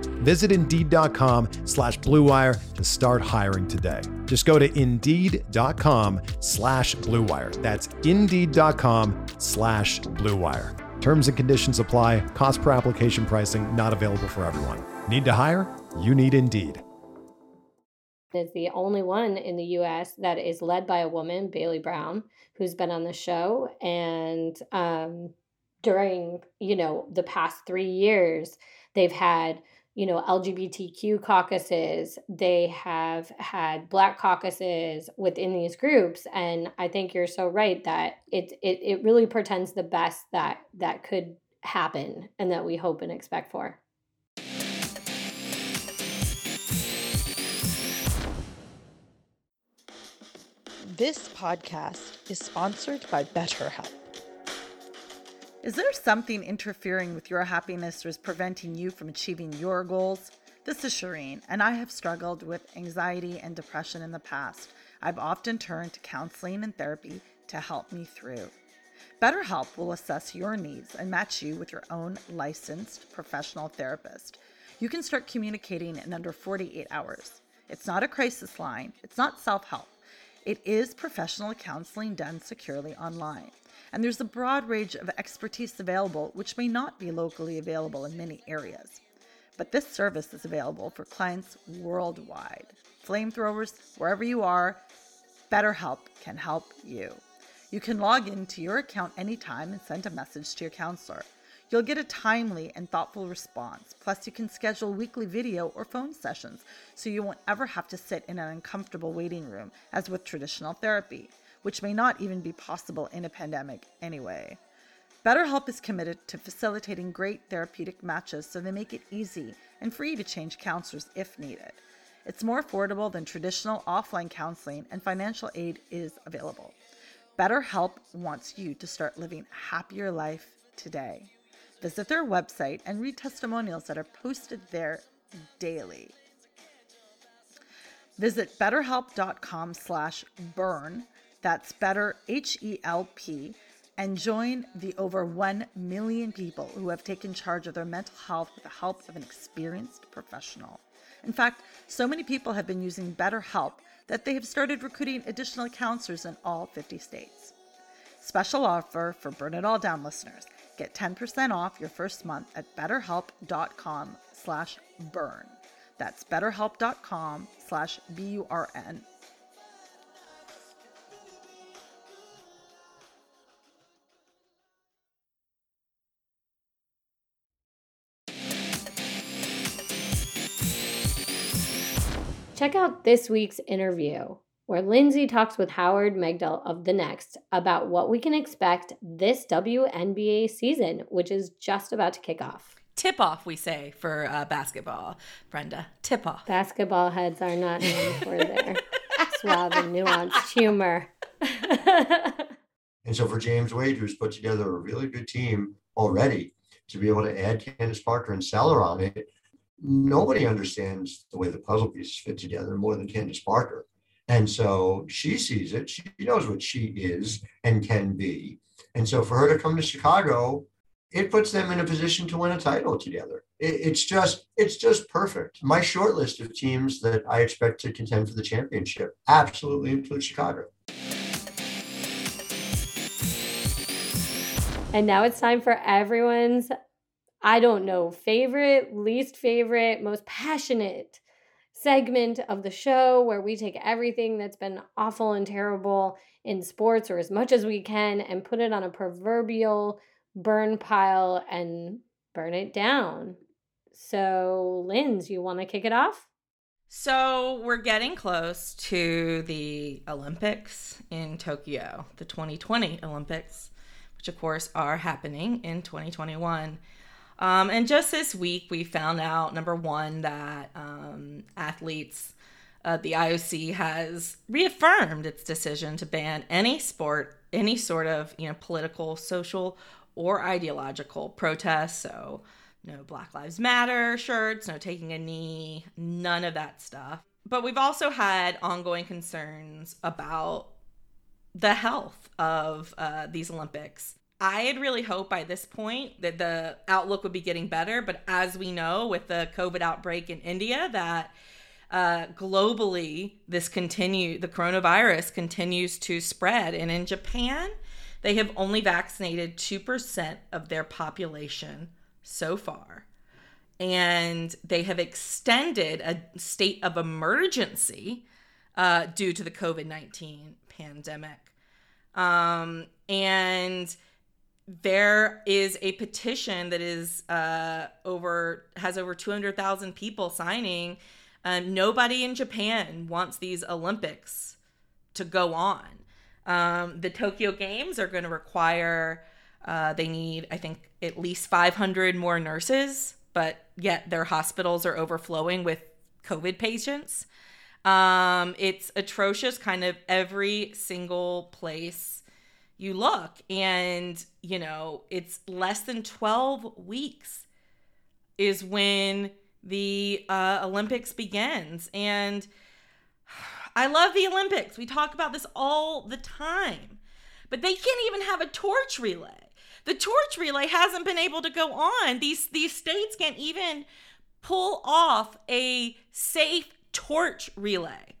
Visit Indeed.com slash BlueWire to start hiring today. Just go to Indeed.com slash BlueWire. That's Indeed.com slash BlueWire. Terms and conditions apply. Cost per application pricing not available for everyone. Need to hire? You need Indeed. is the only one in the US that is led by a woman, Bailey Brown, who's been on the show. And um, during, you know, the past three years, they've had, you know, LGBTQ caucuses, they have had black caucuses within these groups. And I think you're so right that it it, it really portends the best that that could happen and that we hope and expect for. This podcast is sponsored by BetterHelp. Is there something interfering with your happiness or is preventing you from achieving your goals? This is Shireen, and I have struggled with anxiety and depression in the past. I've often turned to counseling and therapy to help me through. BetterHelp will assess your needs and match you with your own licensed professional therapist. You can start communicating in under 48 hours. It's not a crisis line, it's not self help. It is professional counseling done securely online. And there's a broad range of expertise available, which may not be locally available in many areas. But this service is available for clients worldwide. Flamethrowers, wherever you are, BetterHelp can help you. You can log in to your account anytime and send a message to your counselor. You'll get a timely and thoughtful response. Plus, you can schedule weekly video or phone sessions so you won't ever have to sit in an uncomfortable waiting room as with traditional therapy, which may not even be possible in a pandemic anyway. BetterHelp is committed to facilitating great therapeutic matches so they make it easy and free to change counselors if needed. It's more affordable than traditional offline counseling, and financial aid is available. BetterHelp wants you to start living a happier life today. Visit their website and read testimonials that are posted there daily. Visit betterhelp.com slash burn, that's better H-E-L-P, and join the over 1 million people who have taken charge of their mental health with the help of an experienced professional. In fact, so many people have been using BetterHelp that they have started recruiting additional counselors in all 50 states. Special offer for Burn It All Down listeners. Get 10% off your first month at betterhelp.com slash burn. That's betterhelp.com slash B-U-R-N. Check out this week's interview where Lindsay talks with Howard Megdal of The Next about what we can expect this WNBA season, which is just about to kick off. Tip off, we say for uh, basketball, Brenda. Tip off. Basketball heads are not known for their suave and nuanced humor. And so for James Wade, who's put together a really good team already, to be able to add Candace Parker and Seller on it, nobody understands the way the puzzle pieces fit together more than Candace Parker. And so she sees it. She knows what she is and can be. And so for her to come to Chicago, it puts them in a position to win a title together. It, it's just, it's just perfect. My short list of teams that I expect to contend for the championship absolutely includes Chicago. And now it's time for everyone's, I don't know, favorite, least favorite, most passionate segment of the show where we take everything that's been awful and terrible in sports or as much as we can and put it on a proverbial burn pile and burn it down. So, Linz, you want to kick it off? So we're getting close to the Olympics in Tokyo, the 2020 Olympics, which of course are happening in 2021. Um, and just this week, we found out number one that um, athletes, uh, the IOC has reaffirmed its decision to ban any sport, any sort of you know political, social, or ideological protest. So no Black Lives Matter shirts, no taking a knee, none of that stuff. But we've also had ongoing concerns about the health of uh, these Olympics. I had really hoped by this point that the outlook would be getting better, but as we know with the COVID outbreak in India, that uh, globally this continue the coronavirus continues to spread, and in Japan, they have only vaccinated two percent of their population so far. And they have extended a state of emergency uh, due to the COVID 19 pandemic. Um, and there is a petition that is uh, over has over 200,000 people signing. Um, nobody in Japan wants these Olympics to go on. Um, the Tokyo Games are going to require uh, they need, I think, at least 500 more nurses, but yet their hospitals are overflowing with COVID patients. Um, it's atrocious, kind of every single place you look. And, you know, it's less than 12 weeks is when the uh, Olympics begins. And I love the Olympics. We talk about this all the time. But they can't even have a torch relay. The torch relay hasn't been able to go on. These these states can't even pull off a safe torch relay.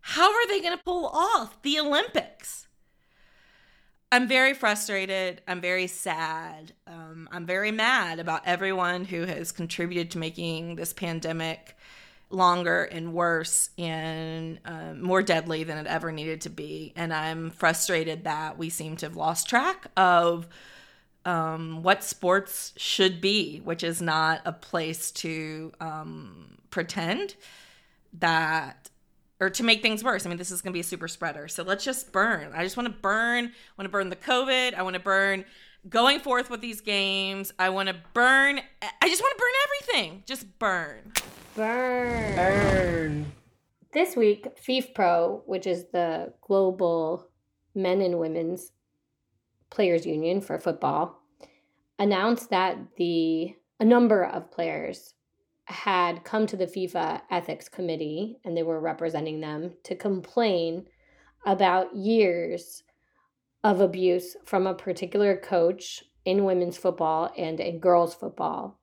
How are they going to pull off the Olympics? I'm very frustrated. I'm very sad. Um, I'm very mad about everyone who has contributed to making this pandemic longer and worse and uh, more deadly than it ever needed to be. And I'm frustrated that we seem to have lost track of um, what sports should be, which is not a place to um, pretend that or to make things worse. I mean, this is going to be a super spreader. So let's just burn. I just want to burn. I want to burn the COVID. I want to burn going forth with these games. I want to burn. I just want to burn everything. Just burn. Burn. Burn. This week, FIFPro, which is the global men and women's players union for football, announced that the a number of players had come to the FIFA ethics committee and they were representing them to complain about years of abuse from a particular coach in women's football and in girls football.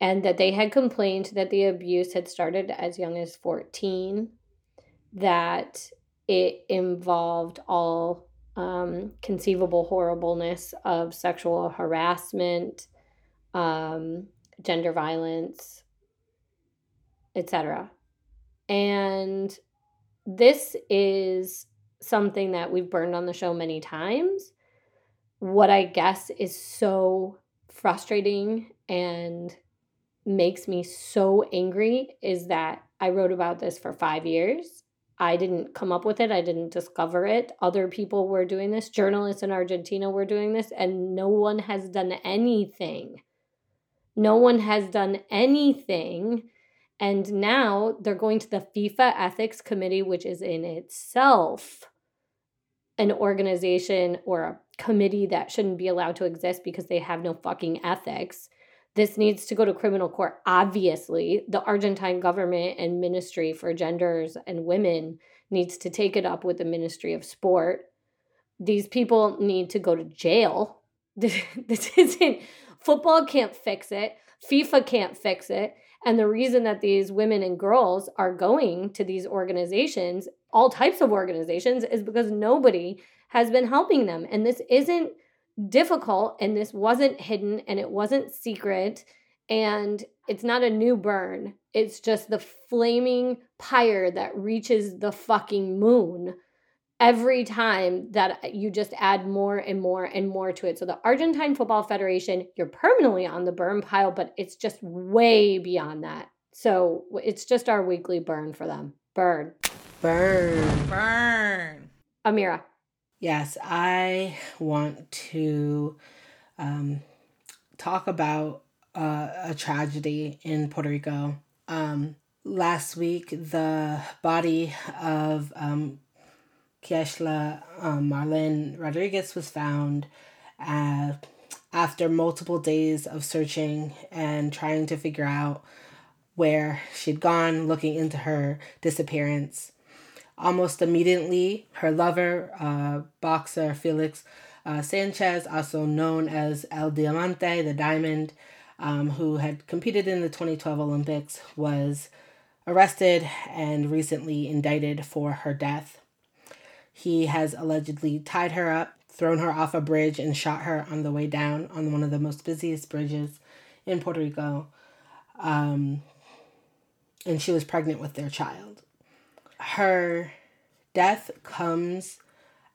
And that they had complained that the abuse had started as young as 14 that it involved all um, conceivable horribleness of sexual harassment um, gender violence etc. And this is something that we've burned on the show many times. What I guess is so frustrating and makes me so angry is that I wrote about this for five years. I didn't come up with it. I didn't discover it. Other people were doing this. Journalists in Argentina were doing this, and no one has done anything. No one has done anything. And now they're going to the FIFA Ethics Committee, which is in itself an organization or a committee that shouldn't be allowed to exist because they have no fucking ethics. This needs to go to criminal court. Obviously, the Argentine government and Ministry for Genders and Women needs to take it up with the Ministry of Sport. These people need to go to jail. (laughs) This isn't football can't fix it. FIFA can't fix it. And the reason that these women and girls are going to these organizations, all types of organizations, is because nobody has been helping them. And this isn't difficult and this wasn't hidden and it wasn't secret and it's not a new burn. It's just the flaming pyre that reaches the fucking moon every time that you just add more and more and more to it. So the Argentine Football Federation, you're permanently on the burn pile, but it's just way beyond that. So it's just our weekly burn for them. Burn. Burn. Burn. Amira. Yes, I want to um, talk about uh, a tragedy in Puerto Rico. Um, last week, the body of um, Keishla um, Marlene Rodriguez was found uh, after multiple days of searching and trying to figure out where she'd gone, looking into her disappearance. Almost immediately, her lover, uh, boxer Felix uh, Sanchez, also known as El Diamante, the Diamond, um, who had competed in the 2012 Olympics, was arrested and recently indicted for her death. He has allegedly tied her up, thrown her off a bridge, and shot her on the way down on one of the most busiest bridges in Puerto Rico. Um, and she was pregnant with their child. Her death comes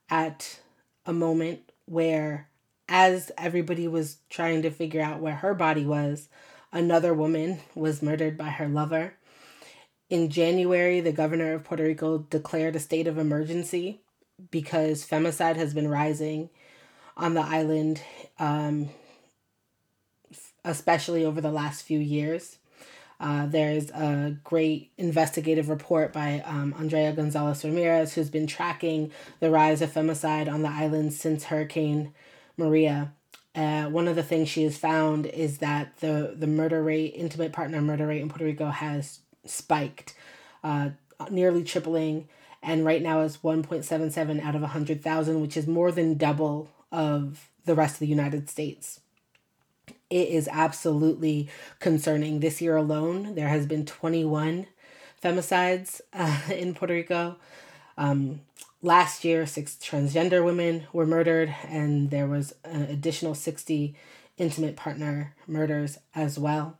at a moment where, as everybody was trying to figure out where her body was, another woman was murdered by her lover. In January, the governor of Puerto Rico declared a state of emergency because femicide has been rising on the island, um, especially over the last few years. Uh, there's a great investigative report by um, Andrea Gonzalez Ramirez, who's been tracking the rise of femicide on the island since Hurricane Maria. Uh, one of the things she has found is that the, the murder rate, intimate partner murder rate in Puerto Rico has spiked, uh, nearly tripling, and right now is 1.77 out of 100,000, which is more than double of the rest of the United States it is absolutely concerning. This year alone, there has been 21 femicides uh, (laughs) in Puerto Rico. Um, last year, six transgender women were murdered, and there was an additional 60 intimate partner murders as well.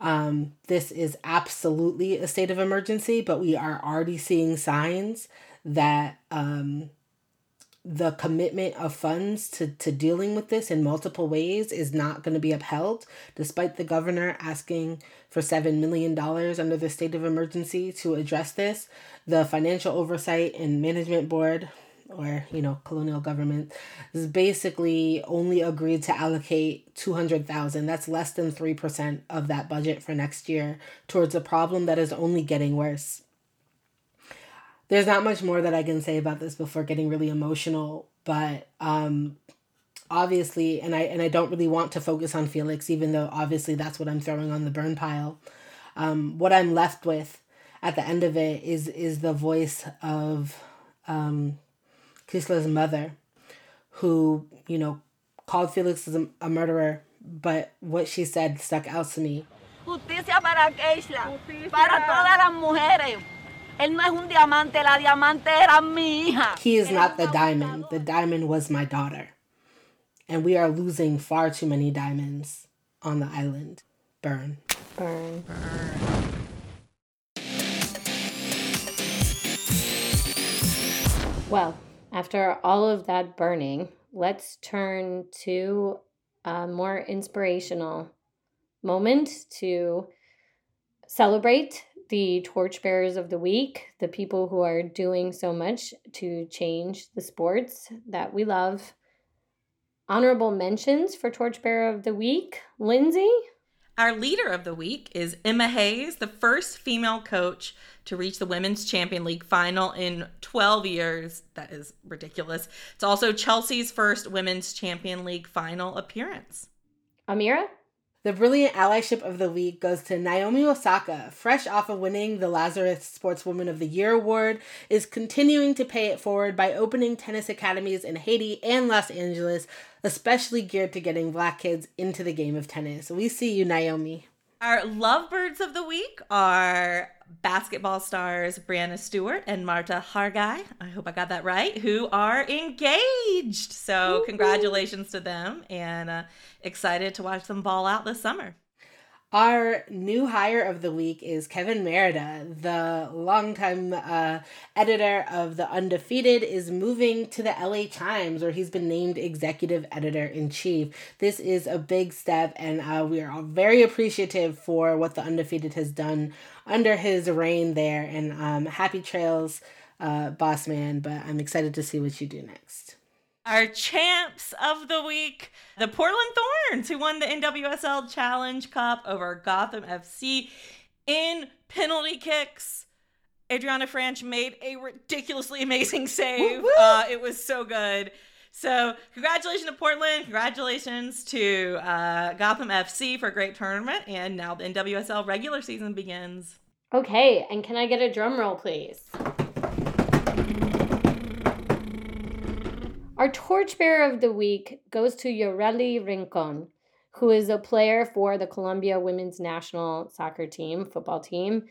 Um, this is absolutely a state of emergency, but we are already seeing signs that um, the commitment of funds to, to dealing with this in multiple ways is not going to be upheld, despite the governor asking for $7 million under the state of emergency to address this. The Financial Oversight and Management Board, or, you know, colonial government, is basically only agreed to allocate 200000 That's less than 3% of that budget for next year towards a problem that is only getting worse there's not much more that I can say about this before getting really emotional, but um obviously and I and I don't really want to focus on Felix even though obviously that's what I'm throwing on the burn pile. Um what I'm left with at the end of it is is the voice of um Keishla's mother who, you know, called Felix a, a murderer, but what she said stuck out to me. Justicia para Keishla, para todas las mujeres. Él no es un diamante, la diamante era mi hija. He is not the diamond. The diamond was my daughter. And we are losing far too many diamonds on the island. Burn. Burn. Well, after all of that burning, let's turn to a more inspirational moment to celebrate the torchbearers of the week, the people who are doing so much to change the sports that we love. Honorable mentions for torchbearer of the week, Lindsay. Our leader of the week is Emma Hayes, the first female coach to reach the Women's Champion League final in 12 years. That is ridiculous. It's also Chelsea's first Women's Champion League final appearance. Amira? The brilliant allyship of the week goes to Naomi Osaka, fresh off of winning the Laureus Sportswoman of the Year award, is continuing to pay it forward by opening tennis academies in Haiti and Los Angeles, especially geared to getting black kids into the game of tennis. We see you, Naomi. Our lovebirds of the week are basketball stars Breanna Stewart and Marta Xargay. I hope I got that right, who are engaged. So, congratulations to them and uh, excited to watch them ball out this summer. Our new hire of the week is Kevin Merida, the longtime uh, editor of The Undefeated, is moving to the LA Times, where he's been named executive editor in chief. This is a big step, and uh, we are all very appreciative for what The Undefeated has done under his reign there. And um, happy trails, uh, boss man, but I'm excited to see what you do next. Our champs of the week, the Portland Thorns, who won the NWSL Challenge Cup over Gotham FC in penalty kicks. Adrianna Franch made a ridiculously amazing save. Uh, it was so good. So, congratulations to Portland. Congratulations to uh, Gotham FC for a great tournament. And now the NWSL regular season begins. Okay, and can I get a drum roll, please? Our torchbearer of the week goes to Yoreli Rincon, who is a player for the Colombia women's national soccer team, football team,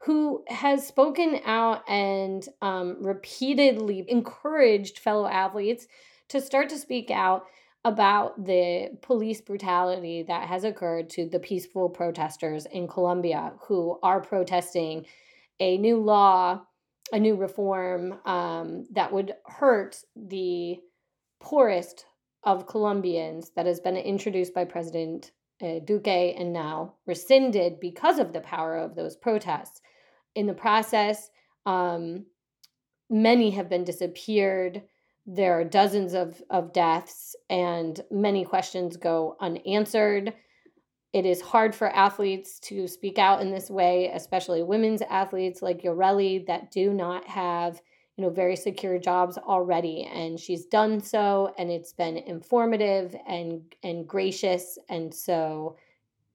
who has spoken out and um, repeatedly encouraged fellow athletes to start to speak out about the police brutality that has occurred to the peaceful protesters in Colombia who are protesting a new law, a new reform um, that would hurt the poorest of Colombians that has been introduced by President uh, Duque and now rescinded because of the power of those protests. In the process, um, many have been disappeared. There are dozens of, of deaths, and many questions go unanswered. It is hard for athletes to speak out in this way, especially women's athletes like Yoreli that do not have you know very secure jobs already and she's done so and it's been informative and and gracious and so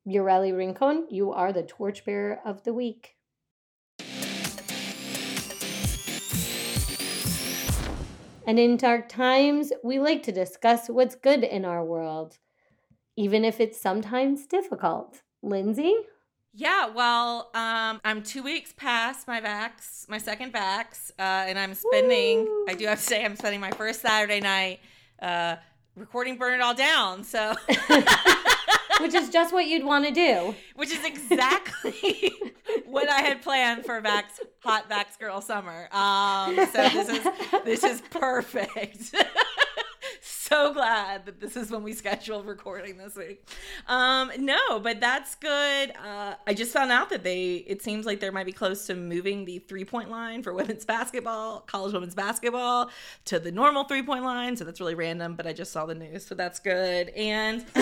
Yoreli Rincon you are the torchbearer of the week And in dark times, we like to discuss what's good in our world, even if it's sometimes difficult. Lindsay? Yeah, well, um, I'm two weeks past my vax, my second vax, uh, and I'm spending. I do have to say, I'm spending my first Saturday night uh, recording "Burn It All Down." So, (laughs) which is just what you'd want to do. which is exactly (laughs) what I had planned for Vax Hot Vax Girl Summer. Um, so this is this is perfect. (laughs) so glad that this is when we scheduled recording this week. Um, no, but that's good. Uh, I just found out that they. It seems like they might be close to moving the three point line for women's basketball, college women's basketball, to the normal three point line. So that's really random, but I just saw the news, so that's good. And (laughs)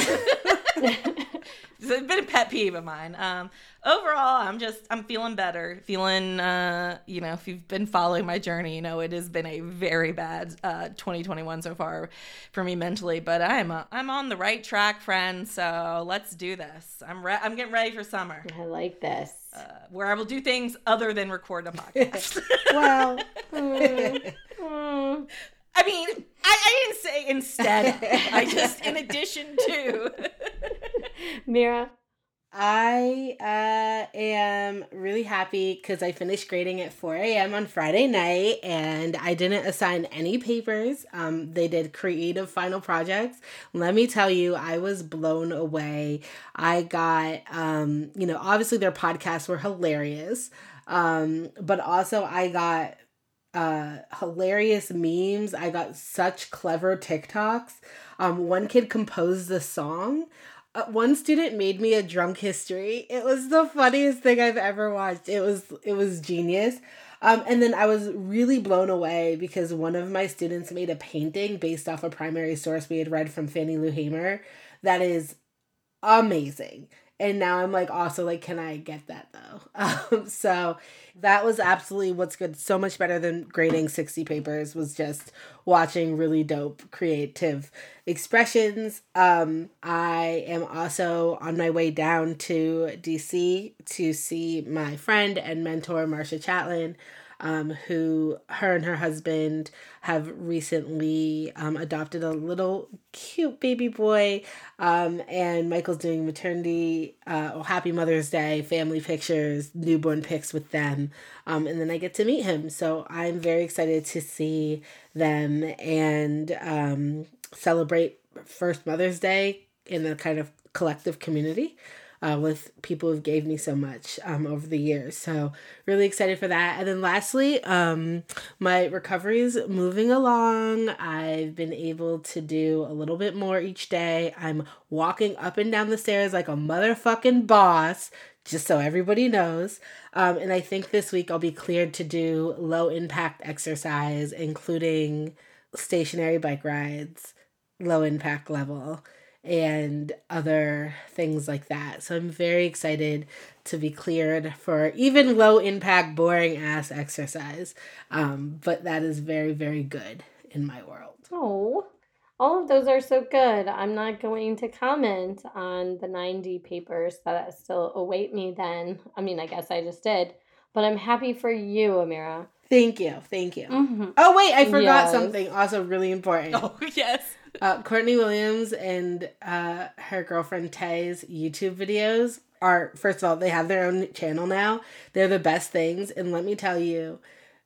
it's been a pet peeve of mine. Um, overall, I'm just I'm feeling better. Feeling, uh, you know, if you've been following my journey, you know it has been a very bad uh, 2021 so far for me mentally. But I'm uh, I'm on the right track, friend. So let's do this. I'm re- I'm getting ready for summer. I like this. Uh, where I will do things other than record a (laughs) podcast. well, (laughs) Mm. I mean, I, I didn't say instead. of. I just in addition to. (laughs) Mira? I uh, am really happy because I finished grading at 4 a.m. on Friday night and I didn't assign any papers. Um, they did creative final projects. Let me tell you, I was blown away. I got, um, you know, obviously their podcasts were hilarious, um, but also I got uh hilarious memes i got such clever tiktoks um one kid composed the song Uh, one student made me a drunk history. It was the funniest thing I've ever watched. It was it was genius. Um, and then I was really blown away because one of my students made a painting based off a primary source we had read from Fannie Lou Hamer that is amazing. And now I'm like, also like, can I get that though? (laughs) Um, so that was absolutely what's good. So much better than grading 60 papers was just watching really dope creative expressions. Um, I am also on my way down to DC to see my friend and mentor, Marcia Chatelain um, who her and her husband have recently um, adopted a little cute baby boy. Um, and Michael's doing maternity, uh, oh, happy Mother's Day, family pictures, newborn pics with them. Um, and then I get to meet him. So I'm very excited to see them and um, celebrate first Mother's Day in a kind of collective community uh, with people who've gave me so much um, over the years. So really excited for that. And then lastly, um, my recovery is moving along. I've been able to do a little bit more each day. I'm walking up and down the stairs like a motherfucking boss. Just so everybody knows. Um, and I think this week I'll be cleared to do low impact exercise, including stationary bike rides, low impact level and other things like that. So I'm very excited to be cleared for even low impact, boring ass exercise. Um, but that is very, very good in my world. Oh, all of those are so good. I'm not going to comment on the 90 papers that still await me then. I mean, I guess I just did. But I'm happy for you, Amira. Thank you. Thank you. Mhm. Oh, wait, I forgot Yes. something also really important. (laughs) Oh, yes. Uh, Courtney Williams and uh, her girlfriend Tay's YouTube videos are, first of all, they have their own channel now. They're the best things. And let me tell you,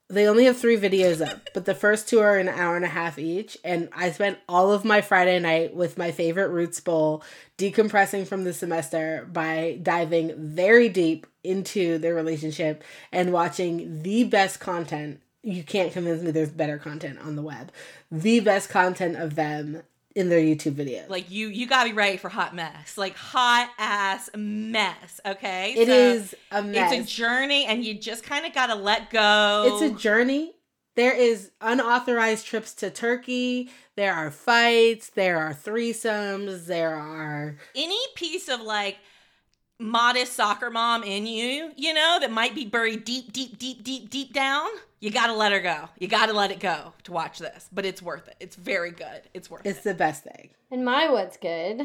they only have three videos up, (laughs) but the first two are an hour and a half each. And I spent all of my Friday night with my favorite Roots Bowl decompressing from the semester by diving very deep into their relationship and watching the best content. You can't convince me there's better content on the web. The best content of them in their YouTube videos. Like you, you gotta be ready for hot mess, like hot ass mess. Okay, It is a mess. It's a journey, and you just kind of gotta let go. It's a journey. There is unauthorized trips to Turkey. There are fights. There are threesomes. There are any piece of like modest soccer mom in you, you know, that might be buried deep, deep, deep, deep, deep down. You gotta let her go. You gotta let it go to watch this, but it's worth it. It's very good. It's worth it's the best thing. And my what's good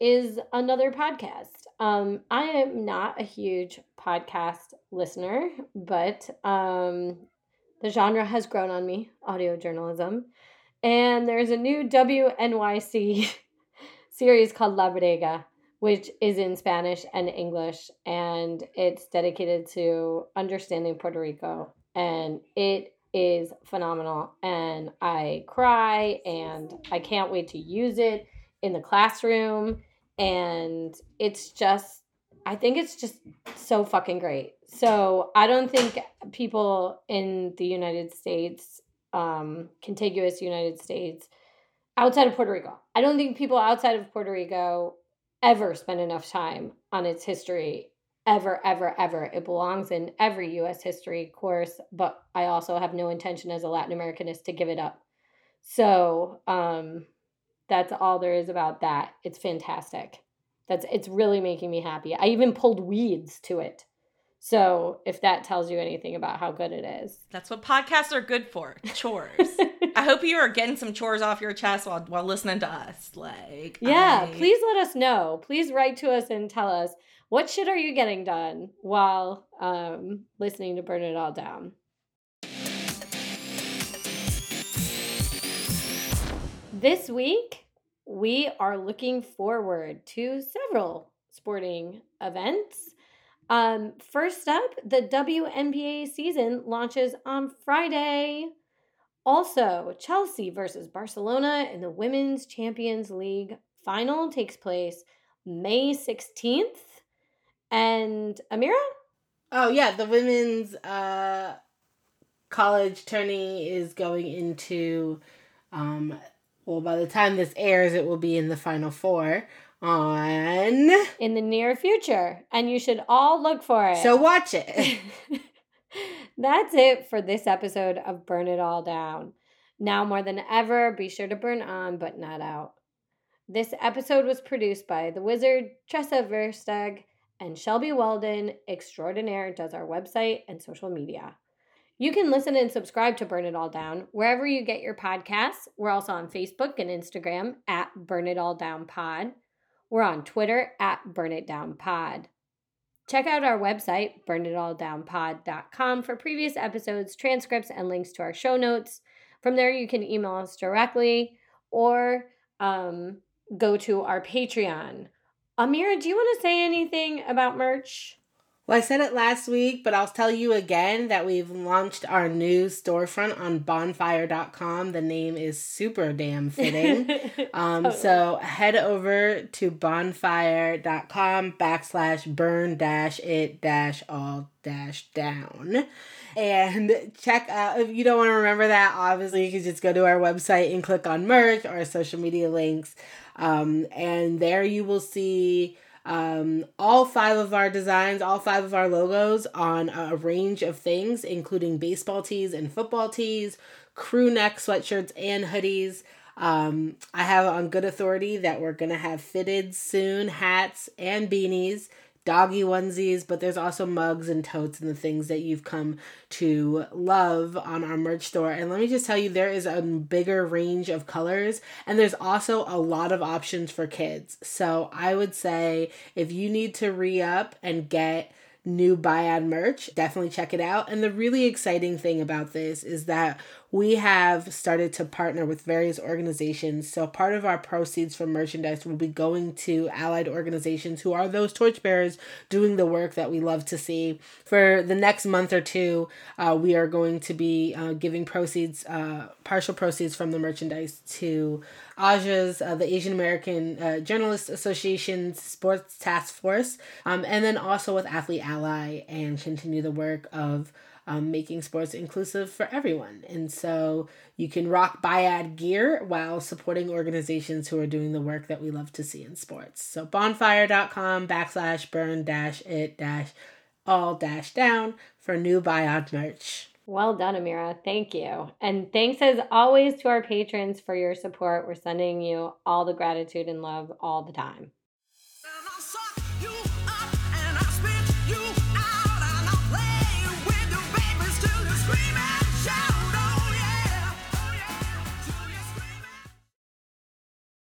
is another podcast. Um, I am not a huge podcast listener, but um, the genre has grown on me, audio journalism. And there's a new WNYC (laughs) series called La Bodega, which is in Spanish and English, and it's dedicated to understanding Puerto Rico. And it is phenomenal. And I cry, and I can't wait to use it in the classroom. And it's just, I think it's just so fucking great. So I don't think people in the United States, um, contiguous United States, outside of Puerto Rico, I don't think people outside of Puerto Rico ever spend enough time on its history. Ever, ever, ever. It belongs in every US history course, but I also have no intention as a Latin Americanist to give it up. So, um, that's all there is about that. It's fantastic. That's it's really making me happy. I even pulled weeds to it. So if that tells you anything about how good it is. That's what podcasts are good for. Chores. (laughs) I hope you are getting some chores off your chest while while listening to us. Like Yeah, I- please let us know. Please write to us and tell us what shit are you getting done while um, listening to Burn It All Down. This week, we are looking forward to several sporting events. Um, first up, the WNBA season launches on Friday. Also, Chelsea versus Barcelona in the Women's Champions League final takes place May 16th. And Amira? Oh yeah, the women's uh college tourney is going into um well by the time this airs it will be in the final four on in the near future, and you should all look for it. So watch it. (laughs) That's it for this episode of Burn It All Down. Now more than ever, be sure to burn on but not out. This episode was produced by the wizard Tressa Versteg and Shelby Weldon, extraordinaire, does our website and social media. You can listen and subscribe to Burn It All Down wherever you get your podcasts. We're also on Facebook and Instagram at Burn It All Down Pod. We're on Twitter at Burn It Down Pod. Check out our website, burnitalldownpod.com, for previous episodes, transcripts, and links to our show notes. From there, you can email us directly or um, go to our Patreon. Amira, do you want to say anything about merch? Well, I said it last week, but I'll tell you again that we've launched our new storefront on bonfire.com. The name is super damn fitting. (laughs) um, So head over to bonfire.com backslash burn dash it dash all dash down and check out if you don't want to remember that obviously you can just go to our website and click on merch or social media links um, and there you will see um, all five of our designs, all five of our logos on a range of things, including baseball tees and football tees, crew neck sweatshirts and hoodies. Um, I have on good authority that we're gonna have fitted soon hats and beanies, doggy onesies, but there's also mugs and totes and the things that you've come to love on our merch store. And let me just tell you, there is a bigger range of colors, and there's also a lot of options for kids. So I would say if you need to re up and get new Biad merch, definitely check it out. And the really exciting thing about this is that we have started to partner with various organizations. So part of our proceeds from merchandise will be going to allied organizations who are those torchbearers doing the work that we love to see. For the next month or two, uh, we are going to be uh, giving proceeds, uh, partial proceeds from the merchandise to AJA's, uh, the Asian American uh, Journalists Association's Sports Task Force, um, and then also with Athlete Ally and continue the work of um, making sports inclusive for everyone. And so you can rock Biad gear while supporting organizations who are doing the work that we love to see in sports. So bonfire.com backslash burn dash it dash all dash down for new Biad merch. Well done, Amira. Thank you. And thanks as always to our patrons for your support. We're sending you all the gratitude and love all the time.